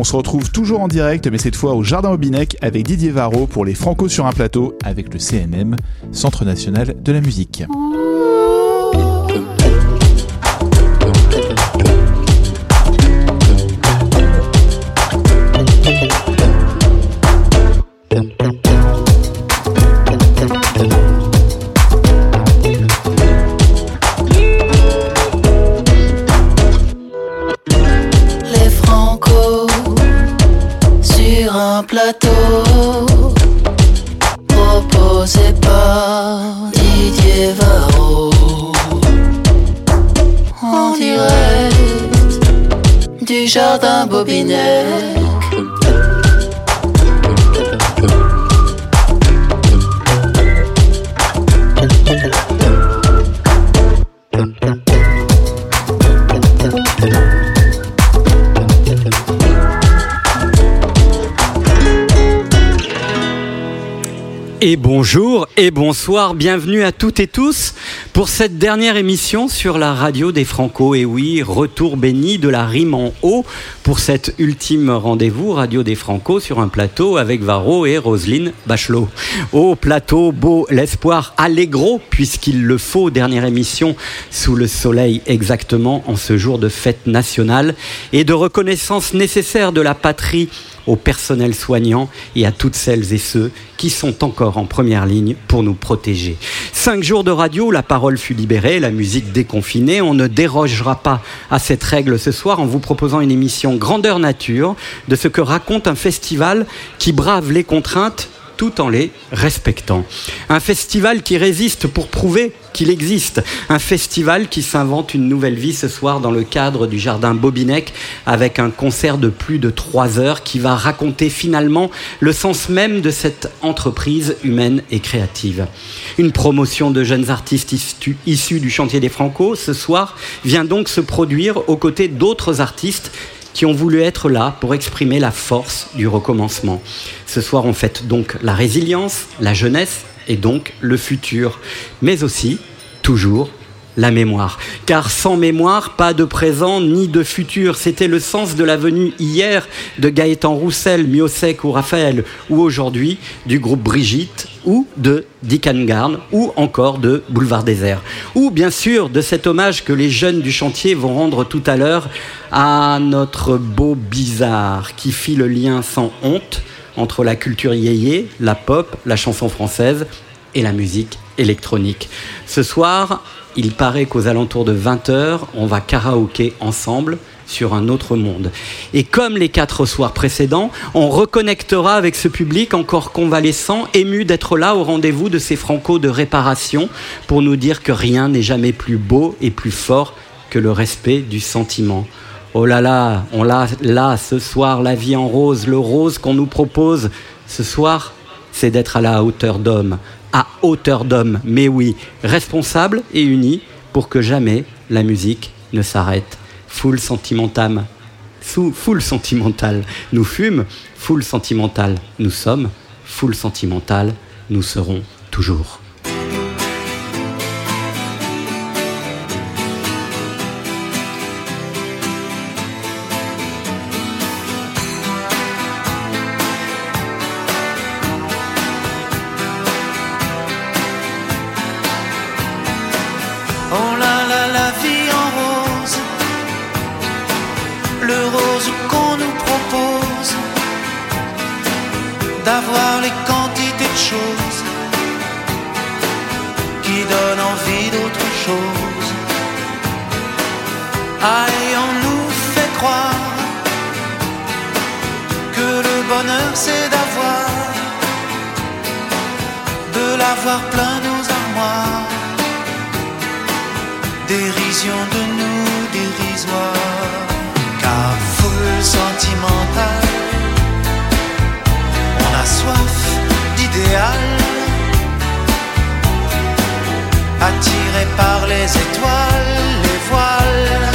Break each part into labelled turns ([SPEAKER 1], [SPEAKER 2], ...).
[SPEAKER 1] On se retrouve toujours en direct, mais cette fois au Jardin Aubinec avec Didier Varro pour les Franco sur un plateau avec le CNM, Centre National de la Musique.
[SPEAKER 2] Jardin
[SPEAKER 3] Et bonjour et bonsoir, bienvenue à toutes et tous pour cette dernière émission sur la radio des Franco. Et oui, retour béni de la rime en haut pour cet ultime rendez-vous Radio des Franco sur un plateau avec Varro et Roselyne Bachelot. Au plateau, beau l'espoir allégro, puisqu'il le faut, dernière émission sous le soleil exactement en ce jour de fête nationale et de reconnaissance nécessaire de la patrie au personnel soignant et à toutes celles et ceux qui sont encore en première ligne pour nous protéger. Cinq jours de radio, la parole fut libérée, la musique déconfinée. On ne dérogera pas à cette règle ce soir en vous proposant une émission grandeur nature de ce que raconte un festival qui brave les contraintes tout en les respectant. Un festival qui résiste pour prouver qu'il existe. Un festival qui s'invente une nouvelle vie ce soir dans le cadre du Jardin Bobinec avec un concert de plus de trois heures qui va raconter finalement le sens même de cette entreprise humaine et créative. Une promotion de jeunes artistes issus du chantier des Franco ce soir vient donc se produire aux côtés d'autres artistes qui ont voulu être là pour exprimer la force du recommencement. Ce soir, on fête donc la résilience, la jeunesse et donc le futur, mais aussi, toujours, la mémoire. Car sans mémoire, pas de présent ni de futur. C'était le sens de la venue hier de Gaëtan Roussel, Miosek ou Raphaël, ou aujourd'hui du groupe Brigitte, ou de Dick Garn, ou encore de Boulevard Désert. Ou bien sûr de cet hommage que les jeunes du chantier vont rendre tout à l'heure à notre beau bizarre qui fit le lien sans honte entre la culture yéyé, la pop, la chanson française et la musique électronique. Ce soir, il paraît qu'aux alentours de 20h, on va karaoké ensemble sur un autre monde. Et comme les quatre soirs précédents, on reconnectera avec ce public encore convalescent, ému d'être là au rendez-vous de ces francos de réparation pour nous dire que rien n'est jamais plus beau et plus fort que le respect du sentiment. Oh là là, on l'a là ce soir, la vie en rose, le rose qu'on nous propose ce soir, c'est d'être à la hauteur d'homme, à hauteur d'homme, mais oui, responsable et uni pour que jamais la musique ne s'arrête. Full sentimental, full sentimental, nous fûmes, full sentimental, nous sommes, full sentimental, nous serons toujours.
[SPEAKER 4] qu'on nous propose, d'avoir les quantités de choses qui donnent envie d'autre chose. Aïe, on nous fait croire que le bonheur c'est d'avoir, de l'avoir plein nos armoires, dérision de nous dérisoire. Car sentimental. On a soif d'idéal, attiré par les étoiles, les voiles,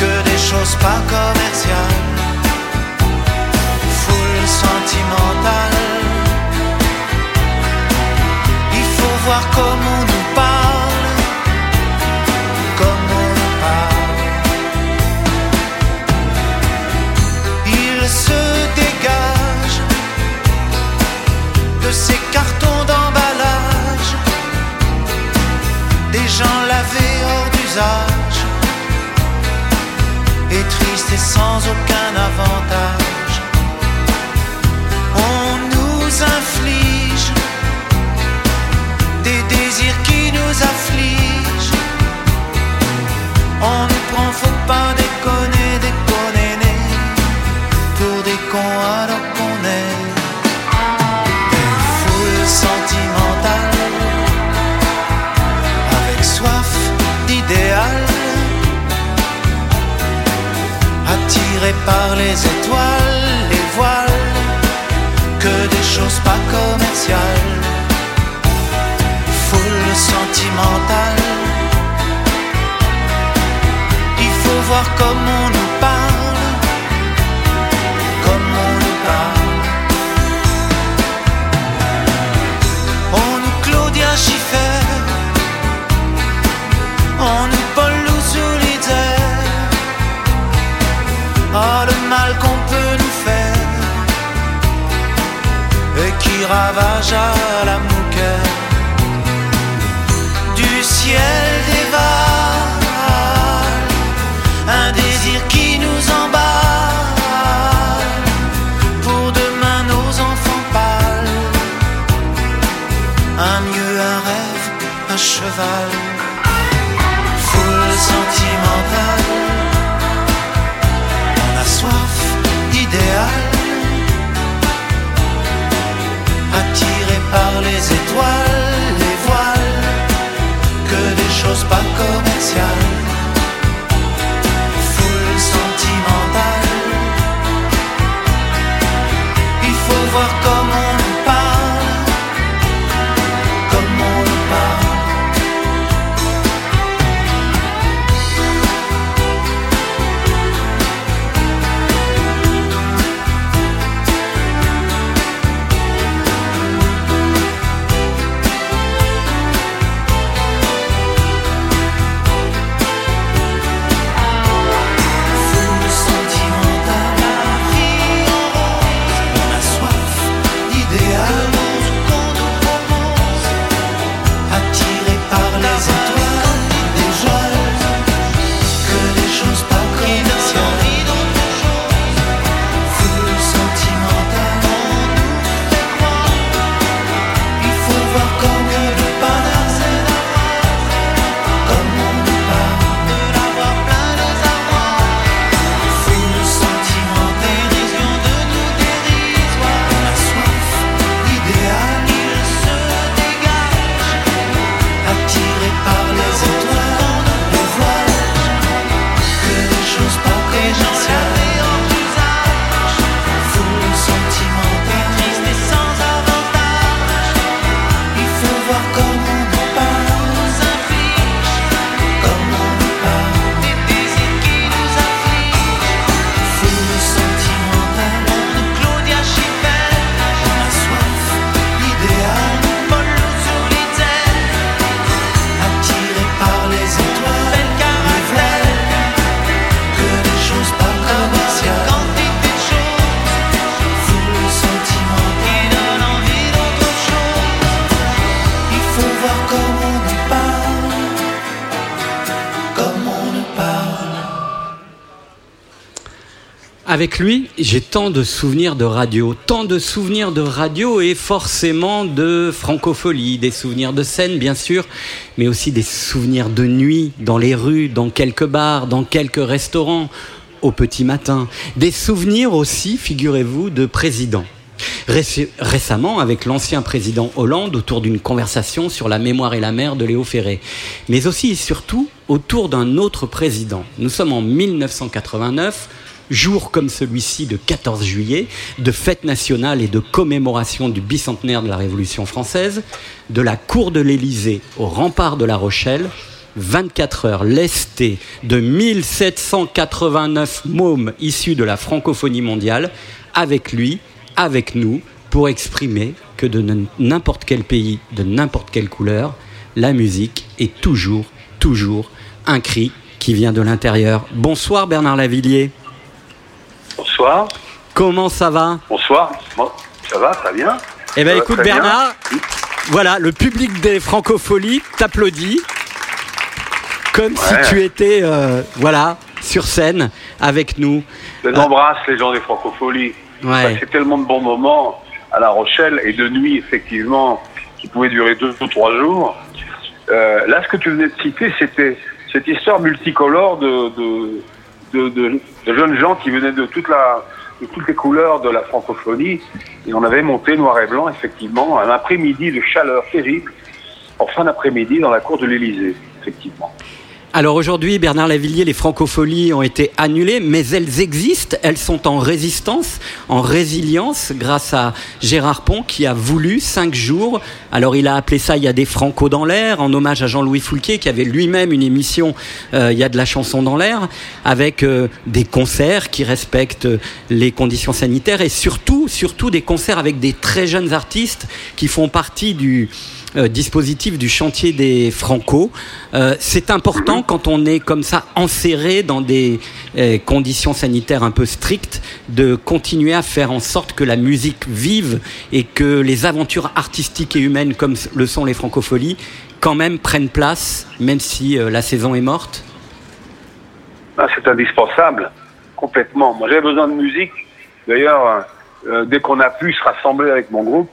[SPEAKER 4] que des choses pas commerciales. Foule sentimentale, il faut voir comment. Et triste et sans aucun avantage. On nous inflige des désirs qui nous affligent. On nous prend, faut pas déconner, déconner, pour des cons alors qu'on est par les étoiles, les voiles, que des choses pas commerciales, foule sentimentale. Il faut voir comme on
[SPEAKER 3] Avec lui, j'ai tant de souvenirs de radio, tant de souvenirs de radio et forcément de francophonie, des souvenirs de scène bien sûr, mais aussi des souvenirs de nuit dans les rues, dans quelques bars, dans quelques restaurants, au petit matin. Des souvenirs aussi, figurez-vous, de présidents. Réc- Récemment, avec l'ancien président Hollande, autour d'une conversation sur la mémoire et la mer de Léo Ferré, mais aussi et surtout autour d'un autre président. Nous sommes en 1989, jour comme celui-ci de 14 juillet, de fête nationale et de commémoration du bicentenaire de la Révolution française, de la cour de l'Élysée au rempart de La Rochelle, 24 heures lestées de 1789 mômes issus de la francophonie mondiale, avec lui, avec nous, pour exprimer que de n'importe quel pays, de n'importe quelle couleur, la musique est toujours, toujours un cri qui vient de l'intérieur. Bonsoir Bernard Lavillier.
[SPEAKER 5] Bonsoir.
[SPEAKER 3] Comment ça va
[SPEAKER 5] Bonsoir. Bon, ça va, très bien.
[SPEAKER 3] Eh bien
[SPEAKER 5] Ça va
[SPEAKER 3] écoute
[SPEAKER 5] très bien.
[SPEAKER 3] Bernard, voilà, le public des francopholies t'applaudit. comme si tu étais, euh, voilà, sur scène avec nous.
[SPEAKER 5] Je embrasse les gens des francopholies.
[SPEAKER 3] Ouais.
[SPEAKER 5] C'est tellement de bons moments à La Rochelle et de nuit, effectivement, qui pouvaient durer deux ou trois jours. Euh, là, ce que tu venais de citer, c'était cette histoire multicolore de, de, de, de- de jeunes gens qui venaient de, toutes les couleurs de la francophonie. Et on avait monté noir et blanc, effectivement, un après-midi de chaleur terrible, en fin d'après-midi, dans la cour de l'Élysée, effectivement.
[SPEAKER 3] Alors aujourd'hui, Bernard Lavillier, les francopholies ont été annulées, mais elles existent, elles sont en résistance, en résilience, grâce à Gérard Pont qui a voulu cinq jours. Alors il a appelé ça Il y a des francos dans l'air, en hommage à Jean-Louis Foulquier qui avait lui-même une émission euh, Il y a de la chanson dans l'air, avec euh, des concerts qui respectent les conditions sanitaires et surtout, surtout des concerts avec des très jeunes artistes qui font partie du euh, dispositif du chantier des Franco. Euh, c'est important quand on est comme ça enserré dans des euh, conditions sanitaires un peu strictes de continuer à faire en sorte que la musique vive et que les aventures artistiques et humaines comme le sont les francopholies quand même prennent place même si la saison est morte.
[SPEAKER 5] Ah, c'est indispensable, complètement. Moi, j'avais besoin de musique. D'ailleurs, dès qu'on a pu se rassembler avec mon groupe,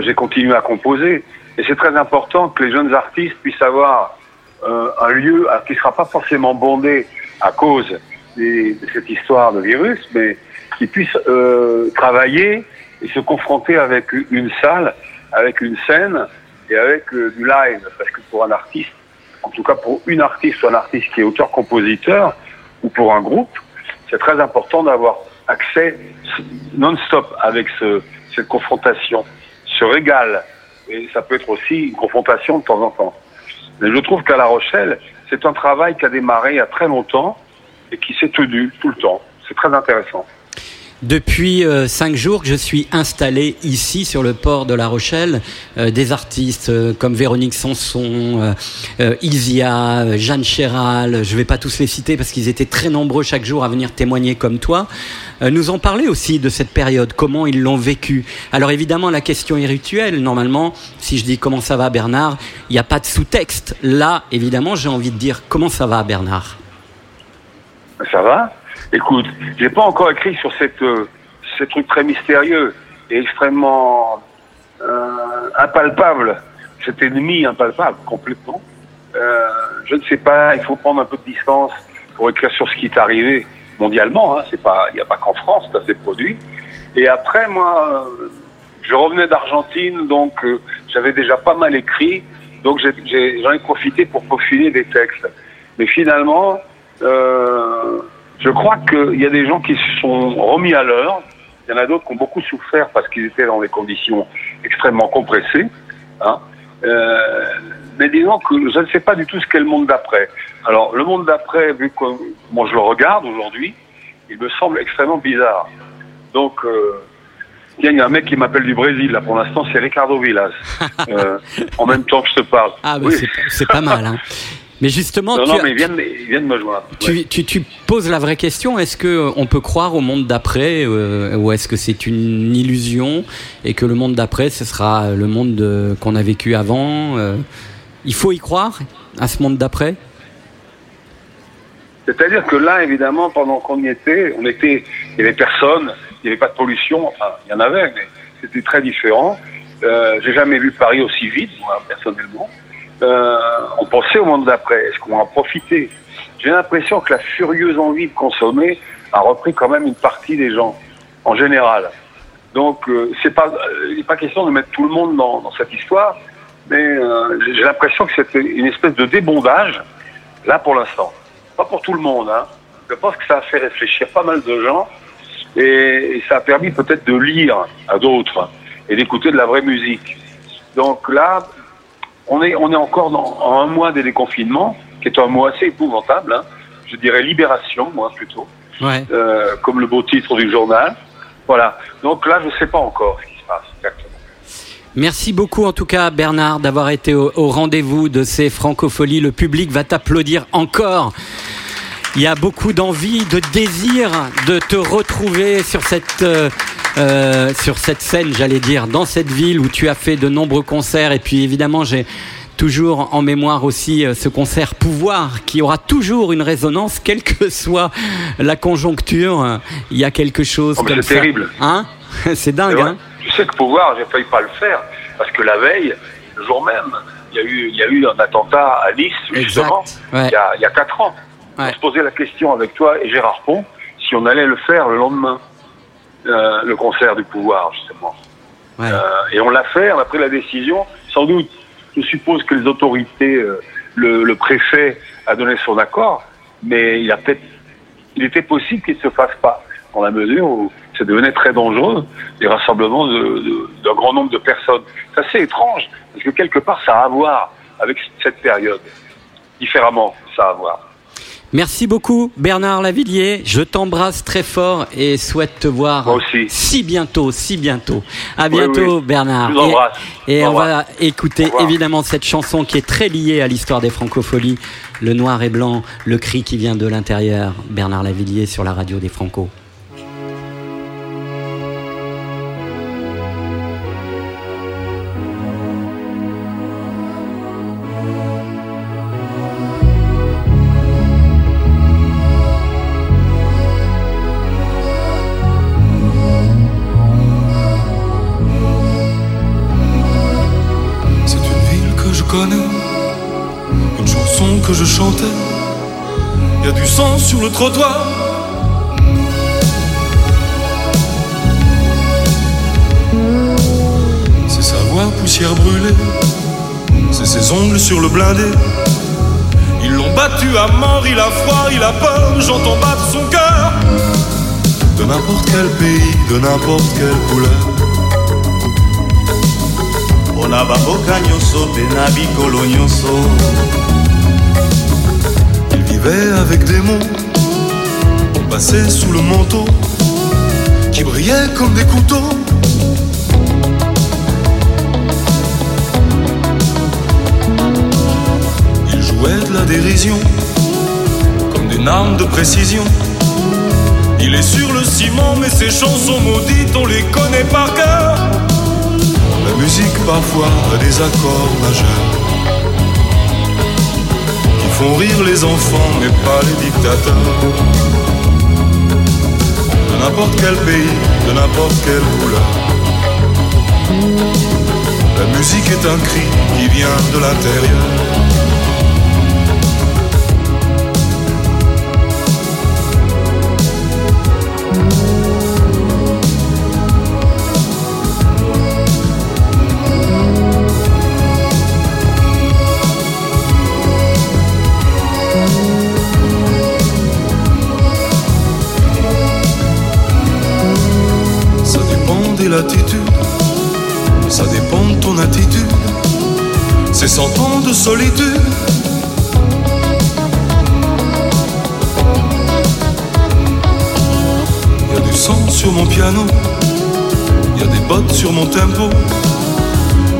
[SPEAKER 5] j'ai continué à composer. Et c'est très important que les jeunes artistes puissent avoir euh, un lieu euh, qui ne sera pas forcément bondé à cause des- de cette histoire de virus, mais qui puissent euh, travailler et se confronter avec une salle, avec une scène et avec euh, du live. Parce que pour un artiste, en tout cas pour une artiste ou un artiste qui est auteur-compositeur, ou pour un groupe, c'est très important d'avoir accès non-stop avec ce, cette confrontation, ce régal. Et ça peut être aussi une confrontation de temps en temps. Mais je trouve qu'à La Rochelle, c'est un travail qui a démarré il y a très longtemps et qui s'est tenu tout le temps. C'est très intéressant.
[SPEAKER 3] Depuis euh, cinq jours que je suis installé ici sur le port de La Rochelle, euh, des artistes euh, comme Véronique Sanson, euh, euh, Isia, euh, Jeanne Chéral, je vais pas tous les citer parce qu'ils étaient très nombreux chaque jour à venir témoigner comme toi, nous ont parlé aussi de cette période, comment ils l'ont vécu. Alors évidemment la question est rituelle, normalement, si je dis comment ça va Bernard, il n'y a pas de sous-texte. Là, évidemment, j'ai envie de dire comment ça va Bernard.
[SPEAKER 5] Ça va? Écoute, j'ai pas encore écrit sur cette, euh, ce truc très mystérieux et extrêmement euh, impalpable, cet ennemi impalpable complètement. Euh, je ne sais pas, il faut prendre un peu de distance pour écrire sur ce qui est arrivé mondialement. Hein, c'est pas, il n'y a pas qu'en France, ça s'est produit. Et après, moi, euh, je revenais d'Argentine, donc euh, j'avais déjà pas mal écrit, donc j'en ai, profité pour peaufiner des textes. Mais finalement, euh, je crois qu'il y a des gens qui se sont remis à l'heure. Il y en a d'autres qui ont beaucoup souffert parce qu'ils étaient dans des conditions extrêmement compressées. Hein. Euh, mais disons que je ne sais pas du tout ce qu'est le monde d'après. Alors, le monde d'après, vu que moi je le regarde aujourd'hui, il me semble extrêmement bizarre. Donc, euh, tiens, il y a un mec qui m'appelle du Brésil, là, pour l'instant, c'est Ricardo Villas. Euh, en même temps que je te parle.
[SPEAKER 3] Ah, bah,
[SPEAKER 5] Oui.
[SPEAKER 3] c'est- c'est pas mal. Hein. Mais justement,
[SPEAKER 5] Non,
[SPEAKER 3] tu,
[SPEAKER 5] non,
[SPEAKER 3] as-
[SPEAKER 5] mais me joindre.
[SPEAKER 3] tu,
[SPEAKER 5] Ouais.
[SPEAKER 3] tu- tu poses la vraie question. Est-ce que euh, on peut croire au monde d'après, euh, ou est-ce que c'est une illusion et que le monde d'après, ce sera le monde de- qu'on a vécu avant euh, Il faut y croire à ce monde d'après?
[SPEAKER 5] C'est-à-dire que là, évidemment, pendant qu'on y était, on était, il y avait personne, il n'y avait pas de pollution, enfin, il y en avait, mais c'était très différent. Euh, J'ai jamais vu Paris aussi vite, moi, personnellement. Euh, on pensait au monde d'après. Est-ce qu'on va en profiter? J'ai l'impression que la furieuse envie de consommer a repris quand même une partie des gens, en général. Donc, euh, c'est pas, euh, il n'est pas question de mettre tout le monde dans, dans cette histoire, mais euh, j'ai l'impression que c'était une espèce de débondage, là pour l'instant. Pas pour tout le monde, hein. Je pense que ça a fait réfléchir pas mal de gens et, et ça a permis peut-être de lire à d'autres et d'écouter de la vraie musique. Donc là, on est, on est encore dans en un mois des déconfinements, qui est un mois assez épouvantable. hein. Je dirais libération, moi plutôt,
[SPEAKER 3] Ouais.
[SPEAKER 5] euh, comme le beau titre du journal. Voilà. Donc là, je ne sais pas encore ce qui se passe exactement.
[SPEAKER 3] Merci beaucoup en tout cas Bernard d'avoir été au, au rendez-vous de ces francopholies. Le public va t'applaudir encore. Il y a beaucoup d'envie, de désir de te retrouver sur cette euh, euh, sur cette scène, j'allais dire, dans cette ville où tu as fait de nombreux concerts. Et puis évidemment, j'ai toujours en mémoire aussi euh, ce concert Pouvoir qui aura toujours une résonance, quelle que soit la conjoncture. Il y a quelque chose
[SPEAKER 5] Oh,
[SPEAKER 3] comme
[SPEAKER 5] c'est
[SPEAKER 3] ça.
[SPEAKER 5] terrible.
[SPEAKER 3] Hein? C'est dingue,
[SPEAKER 5] C'est
[SPEAKER 3] hein?
[SPEAKER 5] Je sais que pouvoir, j'ai failli pas le faire parce que la veille, le jour même, il y a eu, il y a eu un attentat à Nice justement.
[SPEAKER 3] Ouais.
[SPEAKER 5] il y a, il y a quatre ans.
[SPEAKER 3] Ouais.
[SPEAKER 5] On se posait la question avec toi et Gérard Pont si on allait le faire le lendemain, euh, le concert du pouvoir justement.
[SPEAKER 3] Ouais.
[SPEAKER 5] Euh, et on l'a fait, on a pris la décision. Sans doute, je suppose que les autorités, euh, le, le préfet a donné son accord, mais il a peut-être, il était possible qu'il ne se fasse pas, dans la mesure où ça devenait très dangereux, les rassemblements d'un grand nombre de personnes. C'est assez étrange, parce que quelque part, ça a à voir avec cette période. Différemment, ça a à voir.
[SPEAKER 3] Merci beaucoup Bernard Lavillier. Je t'embrasse très fort et souhaite te voir
[SPEAKER 5] aussi.
[SPEAKER 3] si bientôt, si bientôt. À bientôt
[SPEAKER 5] oui.
[SPEAKER 3] Bernard.
[SPEAKER 5] Je vous embrasse.
[SPEAKER 3] Et, et on va écouter évidemment cette chanson qui est très liée à l'histoire des francopholies, le noir et blanc, le cri qui vient de l'intérieur. Bernard Lavillier sur la radio des Franco.
[SPEAKER 6] N'importe quelle couleur.
[SPEAKER 7] mpona baboka nyonso mpe na
[SPEAKER 6] Il vivait avec des mots, passait sous le manteau, qui brillaient comme des couteaux. Il jouait de la dérision, comme des armes de précision. Il est sur le ciment, mais ses chansons maudites, on les connaît par cœur. La musique parfois a des accords majeurs qui font rire les enfants, mais pas les dictateurs. De n'importe quel pays, de n'importe quelle couleur. La musique est un cri qui vient de l'intérieur.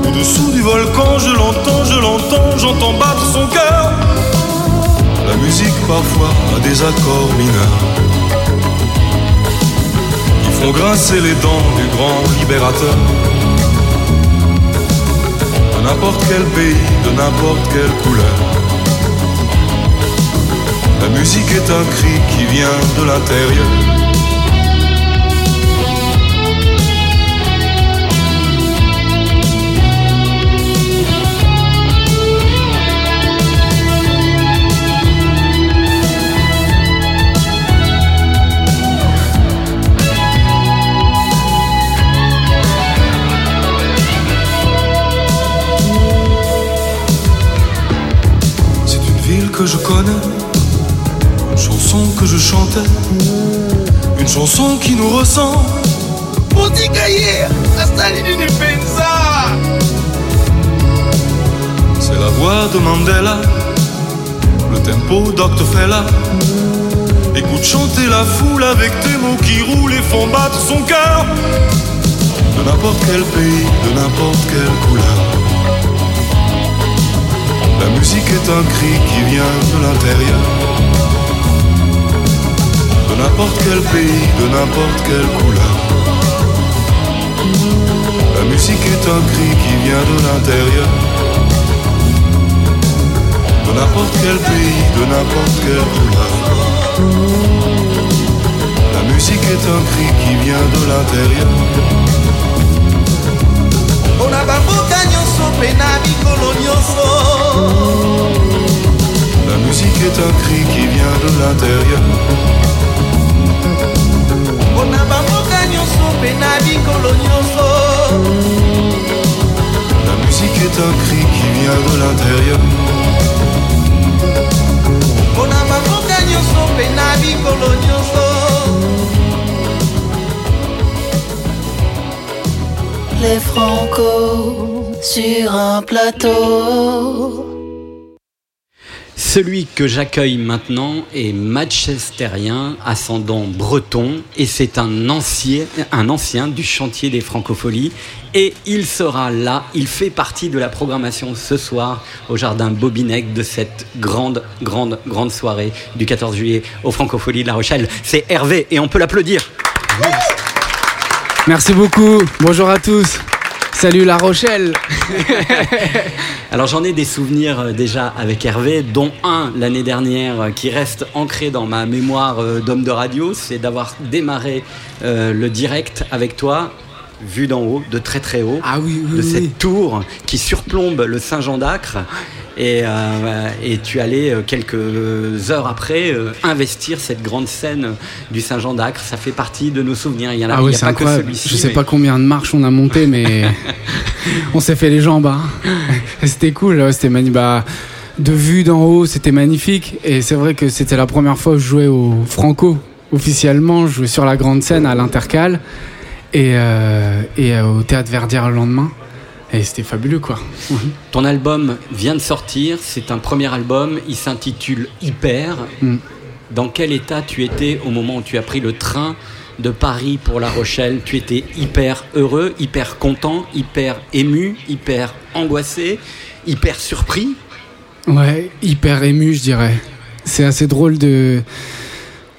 [SPEAKER 6] Au-dessous du volcan, je l'entends, je l'entends, j'entends battre son cœur. La musique parfois a des accords mineurs qui font grincer les dents du grand libérateur. De n'importe quel pays, de n'importe quelle couleur. La musique est un cri qui vient de l'intérieur. Que je connais, une chanson que je chantais, une chanson qui nous ressemble. C'est la voix de Mandela, le tempo Dr. Fela. Écoute chanter la foule avec des mots qui roulent et font battre son cœur. De n'importe quel pays, de n'importe quelle couleur. La musique est un cri qui vient de l'intérieur. De n'importe quel pays, de n'importe quelle couleur. La musique est un cri qui vient de l'intérieur. n'importe quel pays, de n'importe quelle couleur. La musique est un cri qui vient de l'intérieur.
[SPEAKER 7] mpona bamboka nyonso mpe na bikolo nyonso
[SPEAKER 6] La musique est un cri qui vient de l'intérieur.
[SPEAKER 7] mpona bamboka nyonso mpe na bikolo nyonso
[SPEAKER 6] La musique est un cri qui vient de l'intérieur.
[SPEAKER 7] mpona bamboka nyonso mpe na bikolo nyonso
[SPEAKER 2] Les Franco sur un plateau.
[SPEAKER 3] Celui que j'accueille maintenant est manchestérien, ascendant breton, et c'est un ancien, un ancien du chantier des francopholies. Et il sera là, il fait partie de la programmation ce soir au jardin Bobinec de cette grande, grande, grande soirée du 14 juillet aux francopholies de La Rochelle. C'est Hervé, et on peut l'applaudir.
[SPEAKER 8] Merci beaucoup. Bonjour à tous. Salut La Rochelle.
[SPEAKER 3] Alors j'en ai des souvenirs euh, déjà avec Hervé, dont un l'année dernière euh, qui reste ancré dans ma mémoire euh, d'homme de radio, c'est d'avoir démarré le direct avec toi, vu d'en haut, de très très haut,
[SPEAKER 8] Ah oui, oui,
[SPEAKER 3] de
[SPEAKER 8] oui.
[SPEAKER 3] cette tour qui surplombe le Saint-Jean d'Acre. Et, euh, et tu allais euh, quelques heures après euh, investir cette grande scène du Saint-Jean d'Acre. Ça fait partie de nos souvenirs. Il y en a,
[SPEAKER 8] Ah oui,
[SPEAKER 3] y a pas que
[SPEAKER 8] incroyable.
[SPEAKER 3] celui-ci.
[SPEAKER 8] Je sais
[SPEAKER 3] mais-
[SPEAKER 8] pas combien de marches on a monté, mais on s'est fait les jambes. hein. C'était cool. C'était mani- bah, de vue d'en haut, c'était magnifique. Et c'est vrai que c'était la première fois que je jouais au Franco officiellement. Je jouais sur la grande scène à l'Intercal et, euh, et euh, au théâtre Verdière le lendemain. Et c'était fabuleux, quoi.
[SPEAKER 3] Ton album vient de sortir, c'est un premier album, il s'intitule Hyper.
[SPEAKER 8] Mm.
[SPEAKER 3] Dans quel état tu étais au moment où tu as pris le train de Paris pour La Rochelle? Tu étais hyper heureux, hyper content, hyper ému, hyper angoissé, hyper surpris?
[SPEAKER 8] Ouais, hyper ému, je dirais. C'est assez drôle de.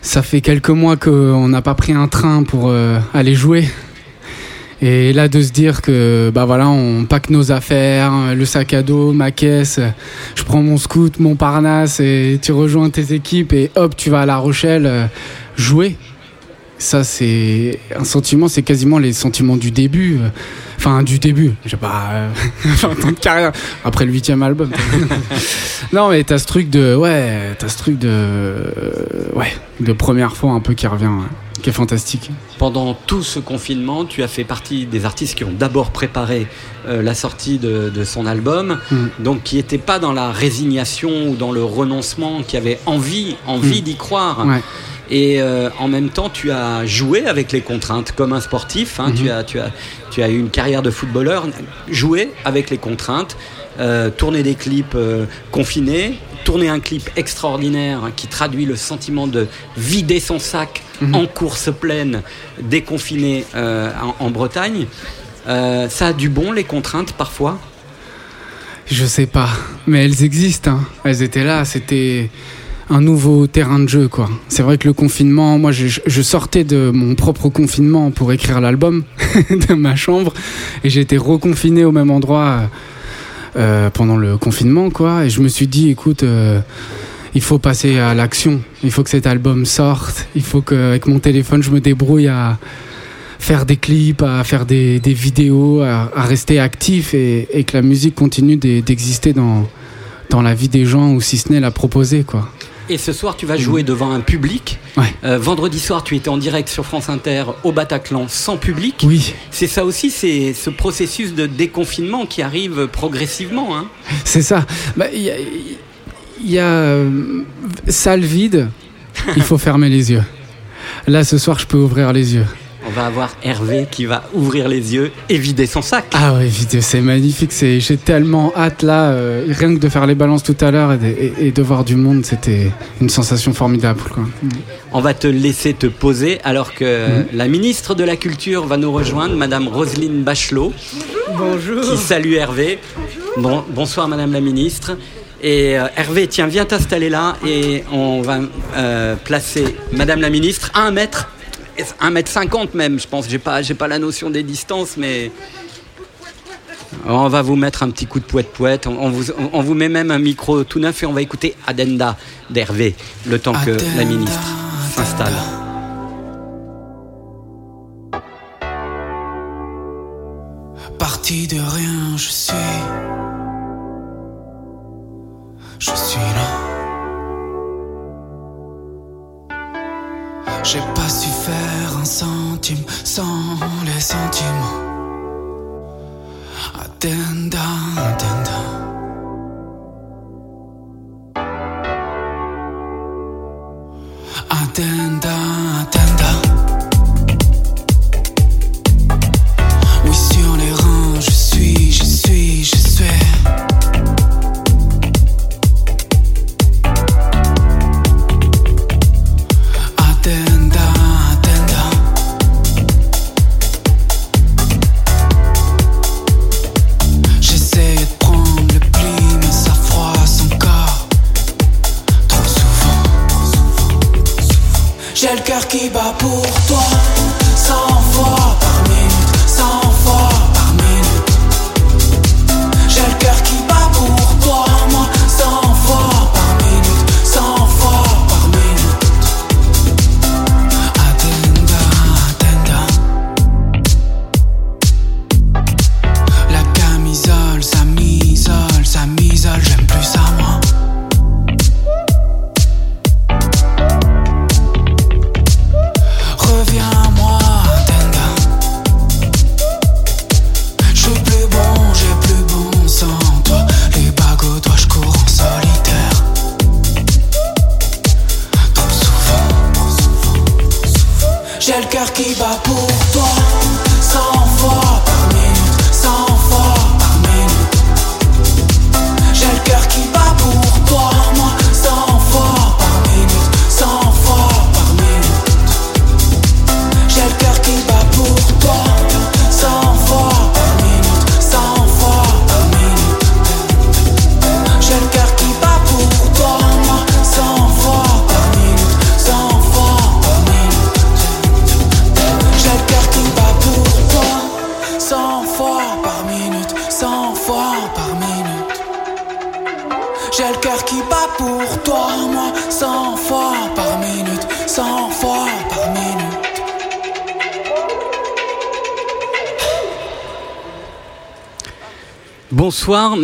[SPEAKER 8] Ça fait quelques mois qu'on n'a pas pris un train pour euh, aller jouer. Et là, de se dire que, bah voilà, on pack nos affaires, le sac à dos, ma caisse, je prends mon scoot, mon parnasse, et tu rejoins tes équipes, et hop, tu vas à La Rochelle euh, jouer. Ça, c'est un sentiment, c'est quasiment les sentiments du début. Enfin, du début. J'ai pas euh, 20 ans de carrière. Après le huitième album. non, mais t'as ce truc de. Ouais, t'as ce truc de. euh, Ouais, de première fois un peu qui revient, ouais, qui est fantastique.
[SPEAKER 3] Pendant tout ce confinement, tu as fait partie des artistes qui ont d'abord préparé euh, la sortie de, de son album,
[SPEAKER 8] Mm.
[SPEAKER 3] donc qui n'étaient pas dans la résignation ou dans le renoncement, qui avaient envie, envie
[SPEAKER 8] Mm.
[SPEAKER 3] d'y croire.
[SPEAKER 8] Ouais.
[SPEAKER 3] Et euh, en même temps, tu as joué avec les contraintes comme un sportif. hein.
[SPEAKER 8] Mhm.
[SPEAKER 3] tu, as, tu, as, tu as eu une carrière de footballeur, joué avec les contraintes, euh, tourner des clips euh, confinés, tourner un clip extraordinaire qui traduit le sentiment de vider son sac
[SPEAKER 8] Mhm.
[SPEAKER 3] en course pleine, déconfiné euh, en, en Bretagne. Ça a du bon, les contraintes, parfois?
[SPEAKER 8] Je sais pas, mais elles existent. hein. Elles étaient là. C'était un nouveau terrain de jeu, quoi. C'est vrai que le confinement, moi, je, sortais de mon propre confinement pour écrire l'album de ma chambre, et j'ai été reconfiné au même endroit euh, pendant le confinement, quoi. Et je me suis dit, écoute. euh, il faut passer à l'action. Il faut que cet album sorte. Il faut qu'avec mon téléphone, je me débrouille à faire des clips, à faire des, vidéos, à, rester actif et, et que la musique continue d'e- d'exister dans, dans la vie des gens ou si ce n'est la proposer, quoi.
[SPEAKER 3] Et ce soir, tu vas jouer devant un public.
[SPEAKER 8] Ouais.
[SPEAKER 3] Euh, vendredi soir, tu étais en direct sur France Inter au Bataclan sans public.
[SPEAKER 8] Oui,
[SPEAKER 3] C'est ça aussi, c'est ce processus de déconfinement qui arrive progressivement. Hein.
[SPEAKER 8] c'est ça. Bah, Il y a, il y a, euh, salle vide, il faut fermer les yeux. Là, ce soir, je peux ouvrir les yeux.
[SPEAKER 3] On va avoir Hervé qui va ouvrir les yeux et vider son sac.
[SPEAKER 8] Ah ouais, vidéo, c'est magnifique. C'est, j'ai tellement hâte là, euh, rien que de faire les balances tout à l'heure et de, et- et de voir du monde, c'était une sensation formidable. Quoi.
[SPEAKER 3] On va te laisser te poser alors que
[SPEAKER 8] Mhm.
[SPEAKER 3] la ministre de la Culture va nous rejoindre, Madame Roselyne Bachelot,
[SPEAKER 8] Bonjour.
[SPEAKER 3] qui salue Hervé. Bon, bonsoir Madame la ministre. Et euh, Hervé, tiens, viens t'installer là et on va euh, placer Madame la ministre à un mètre, un mètre cinquante même, je pense. J'ai pas, j'ai pas la notion des distances, mais On va vous mettre un petit coup de poète-poète. On, on vous, on vous met même un micro tout neuf et on va écouter Adenda d'Hervé, le temps que la ministre s'installe.
[SPEAKER 9] Parti de rien, je suis. Je suis là. J'ai pas su faire un centime sans les sentiments. Attenda, attenda. Attenda, attenda. Oui, sur les reins, je suis, je suis.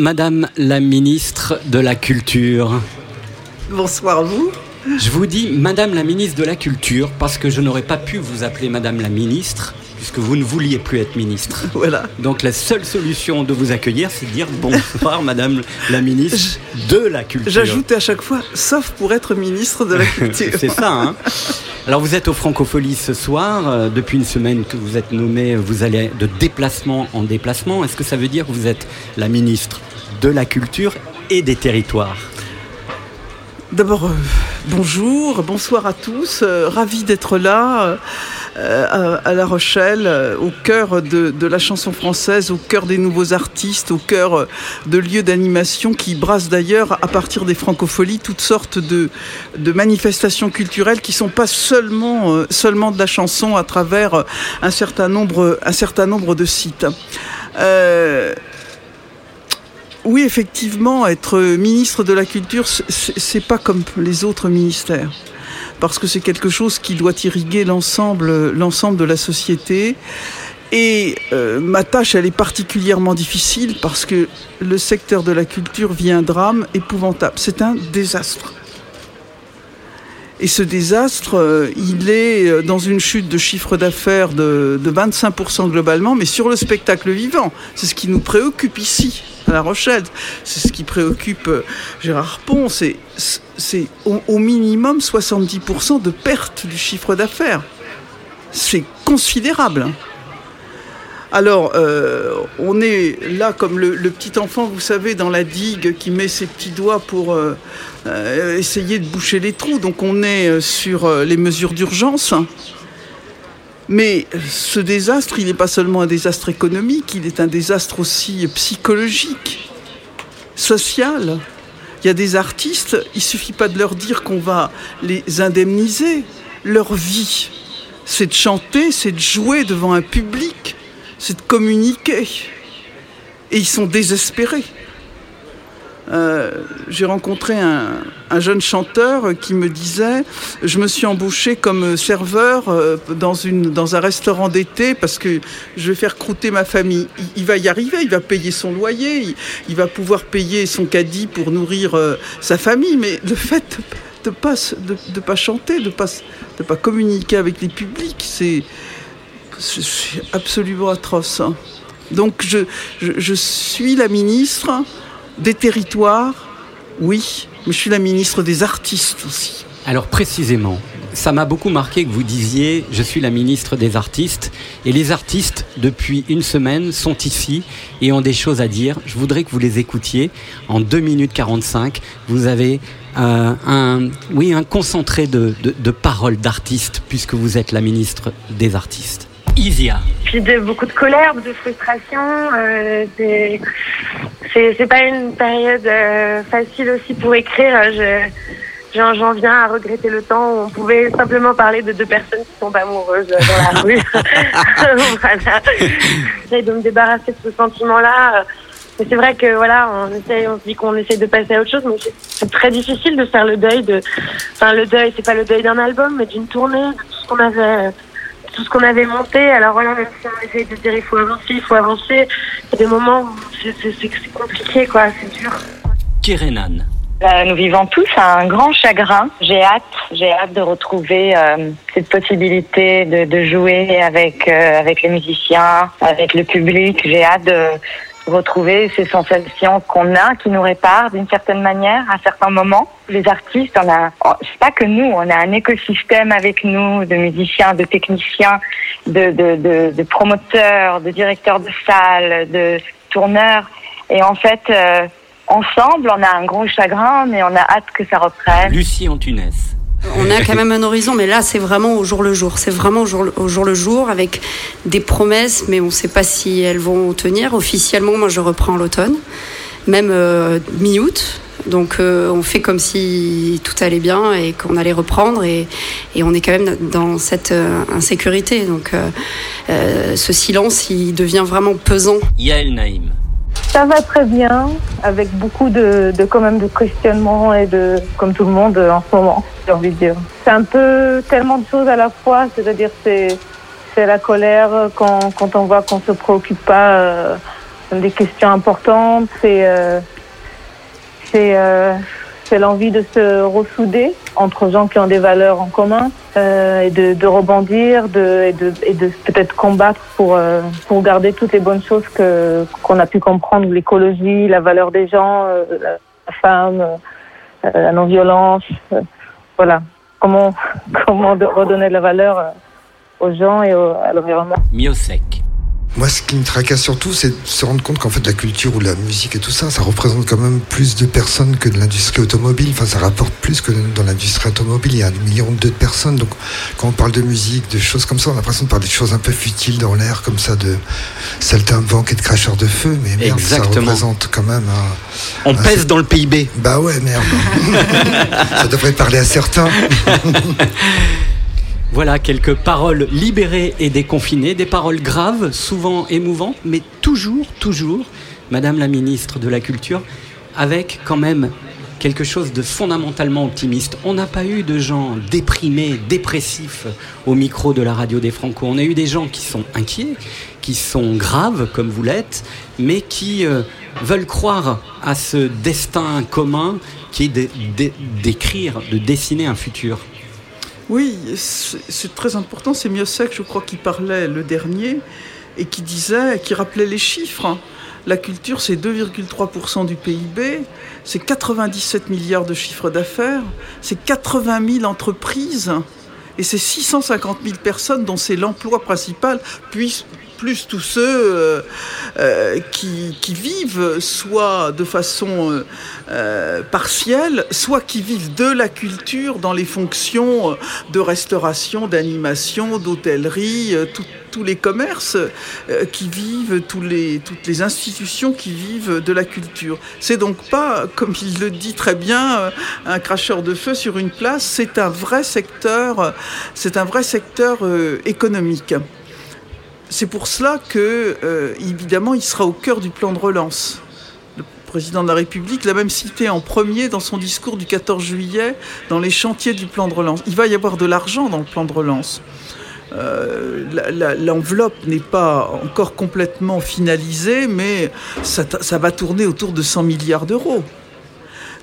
[SPEAKER 3] Madame la ministre de la Culture.
[SPEAKER 10] Bonsoir à vous.
[SPEAKER 3] Je vous dis Madame la ministre de la Culture parce que je n'aurais pas pu vous appeler Madame la ministre puisque vous ne vouliez plus être ministre.
[SPEAKER 10] Voilà.
[SPEAKER 3] Donc la seule solution de vous accueillir, c'est de dire bonsoir Madame la ministre de la Culture.
[SPEAKER 10] J'ajoute à chaque fois, sauf pour être ministre de la Culture.
[SPEAKER 3] c'est ça, hein Alors vous êtes au Francophonie ce soir. Euh, depuis une semaine que vous êtes nommé, vous allez de déplacement en déplacement. Est-ce que ça veut dire que vous êtes la ministre? De la Culture et des Territoires
[SPEAKER 10] D'abord, euh, bonjour, bonsoir à tous. Euh, ravi d'être là, euh, à, La Rochelle, au cœur de, la chanson française, au cœur des nouveaux artistes, au cœur de lieux d'animation qui brassent d'ailleurs, à partir des francopholies, toutes sortes de, manifestations culturelles qui sont pas seulement, de la chanson à travers un certain nombre, un certain nombre de sites. Oui, effectivement, être ministre de la Culture, c'est pas comme les autres ministères. Parce que c'est quelque chose qui doit irriguer l'ensemble l'ensemble de la société. Et euh, ma tâche, elle est particulièrement difficile parce que le secteur de la culture vit un drame épouvantable. C'est un désastre. Et ce désastre, euh, il est euh, dans une chute de chiffre d'affaires de, de 25% globalement, mais sur le spectacle vivant. C'est ce qui nous préoccupe ici, à La Rochelle. C'est ce qui préoccupe euh, Gérard Pont. C'est au, au minimum 70% de perte du chiffre d'affaires. C'est considérable. Alors, euh, on est là comme le, petit enfant, vous savez, dans la digue qui met ses petits doigts pour euh, euh, essayer de boucher les trous. Donc, on est sur les mesures d'urgence. Mais ce désastre, il n'est pas seulement un désastre économique, il est un désastre aussi psychologique, social. Il y a des artistes, il suffit pas de leur dire qu'on va les indemniser. Leur vie, c'est de chanter, c'est de jouer devant un public, c'est de communiquer. et ils sont désespérés. Euh, J'ai rencontré un, un jeune chanteur qui me disait Je me suis embauché comme serveur euh, dans, une, dans un restaurant d'été parce que je vais faire croûter ma famille. Il, va y arriver, il va payer son loyer, il, va pouvoir payer son caddie pour nourrir euh, sa famille, mais le fait de ne pas, de, pas chanter, de ne pas, de pas communiquer avec les publics, c'est c'est- c'est absolument atroce. hein. Donc je, je, je suis la ministre des territoires, oui, mais je suis la ministre des artistes aussi.
[SPEAKER 3] Alors précisément, ça m'a beaucoup marqué que vous disiez je suis la ministre des artistes et les artistes depuis une semaine sont ici et ont des choses à dire. Je voudrais que vous les écoutiez en 2 minutes 45. Vous avez euh, un oui un concentré de, de paroles d'artistes puisque vous êtes la ministre des artistes. Isia.
[SPEAKER 11] puis de beaucoup de colère, de frustration. Euh, c'est c'est c'est pas une période euh, facile aussi pour écrire. Je j'en j'en viens à regretter le temps où on pouvait simplement parler de deux personnes qui tombent amoureuses dans la rue. voilà. J'essaie de me débarrasser de ce sentiment-là. Mais c'est vrai que voilà, on essaie, on se dit qu'on essaie de passer à autre chose, mais c'est- c'est très difficile de faire le deuil de. Enfin, le deuil, c'est pas le deuil d'un album, mais d'une tournée, de tout ce qu'on avait tout ce qu'on avait monté. Alors voilà, même si on essaye de dire il faut avancer, il faut avancer, il y a des moments où c'est- compliqué, quoi, c'est dur.
[SPEAKER 3] Kerenan.
[SPEAKER 12] Euh, nous vivons tous un grand chagrin. J'ai hâte, j'ai hâte de retrouver euh, cette possibilité de, de jouer avec euh, avec les musiciens, avec le public. J'ai hâte de retrouver ces sensations qu'on a, qui nous réparent d'une certaine manière à certains moments. Les artistes, on a, oh, c'est pas que nous, on a un écosystème avec nous de musiciens, de techniciens, de, de, de, promoteurs, de directeurs de salles, de tourneurs. Et en fait, euh, ensemble, on a un gros chagrin, mais on a hâte que ça reprenne.
[SPEAKER 3] Lucie Antunes.
[SPEAKER 13] On a quand même un horizon, mais là, c'est vraiment au jour le jour. C'est vraiment au jour, le jour avec des promesses, mais on ne sait pas si elles vont tenir. Officiellement, moi, je reprends l'automne, même euh, mi-août. Donc, euh, on fait comme si tout allait bien et qu'on allait reprendre, et, et on est quand même dans cette euh, insécurité. Donc, ce silence, il devient vraiment pesant.
[SPEAKER 3] Yael Naïm.
[SPEAKER 14] Ça va très bien, avec beaucoup de, quand même de questionnements et de, comme tout le monde euh, en ce moment, j'ai envie de dire. C'est un peu tellement de choses à la fois, c'est-à-dire c'est c'est la colère quand, quand on voit qu'on se préoccupe pas euh, des questions importantes, c'est euh, c'est c'est l'envie de se ressouder entre gens qui ont des valeurs en commun euh, et de, de rebondir de, et de, et de peut-être combattre pour, euh, pour garder toutes les bonnes choses que qu'on a pu comprendre, l'écologie, la valeur des gens, euh, la, femme, euh, la non-violence, euh, voilà. Comment, comment redonner de la valeur euh, aux gens et au- à l'environnement.
[SPEAKER 3] Miosek.
[SPEAKER 15] Moi, ce qui me tracasse surtout, c'est de se rendre compte qu'en fait, la culture ou la musique et tout ça, ça représente quand même plus de personnes que de l'industrie automobile. Enfin, ça rapporte plus que dans l'industrie automobile. Il y a des millions de personnes. Donc, quand on parle de musique, de choses comme ça, on a l'impression de parler de choses un peu futiles dans l'air, comme ça, de saltimbanques et de cracheurs de feu. Mais merde,
[SPEAKER 3] Exactement.
[SPEAKER 15] ça représente quand même un.
[SPEAKER 3] On
[SPEAKER 15] un-
[SPEAKER 3] pèse dans le PIB.
[SPEAKER 15] Bah ouais, merde. ça devrait parler à certains.
[SPEAKER 3] Voilà quelques paroles libérées et déconfinées, des paroles graves, souvent émouvantes, mais toujours, toujours, Madame la ministre de la Culture, avec quand même quelque chose de fondamentalement optimiste. On n'a pas eu de gens déprimés, dépressifs au micro de la radio des Franco. On a eu des gens qui sont inquiets, qui sont graves, comme vous l'êtes, mais qui euh, veulent croire à ce destin commun qui est d'écrire, de dessiner un futur.
[SPEAKER 10] Oui, c'est très important. C'est Miosek, je crois, qui parlait le dernier et qui disait, qui rappelait les chiffres. hein. La culture, c'est 2,3% du PIB, c'est 97 milliards de chiffre d'affaires, c'est 80 000 entreprises et c'est 650 000 personnes dont c'est l'emploi principal, puis plus tous ceux euh, euh, qui, vivent soit de façon euh, partielle, soit qui vivent de la culture dans les fonctions de restauration, d'animation, d'hôtellerie, tous les commerces qui vivent, toutes les institutions qui vivent de la culture. C'est donc pas, comme il le dit très bien, un cracheur de feu sur une place, c'est un vrai secteur, c'est un vrai secteur économique. C'est pour cela que, euh, évidemment, il sera au cœur du plan de relance. Le président de la République l'a même cité en premier dans son discours du 14 juillet dans les chantiers du plan de relance. Il va y avoir de l'argent dans le plan de relance. Euh, L'enveloppe n'est pas encore complètement finalisée, mais ça, va tourner autour de 100 milliards d'euros.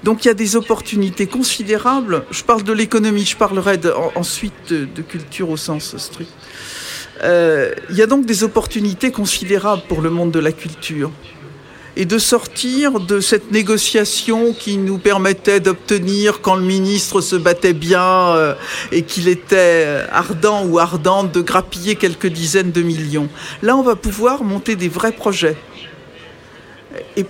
[SPEAKER 10] Donc il y a des opportunités considérables. Je parle de l'économie, je parlerai ensuite de culture au sens strict. Euh, il y a donc des opportunités considérables pour le monde de la culture. Et de sortir de cette négociation qui nous permettait d'obtenir, quand le ministre se battait bien euh, et qu'il était ardent ou ardente, de grappiller quelques dizaines de millions. Là, on va pouvoir monter des vrais projets. Et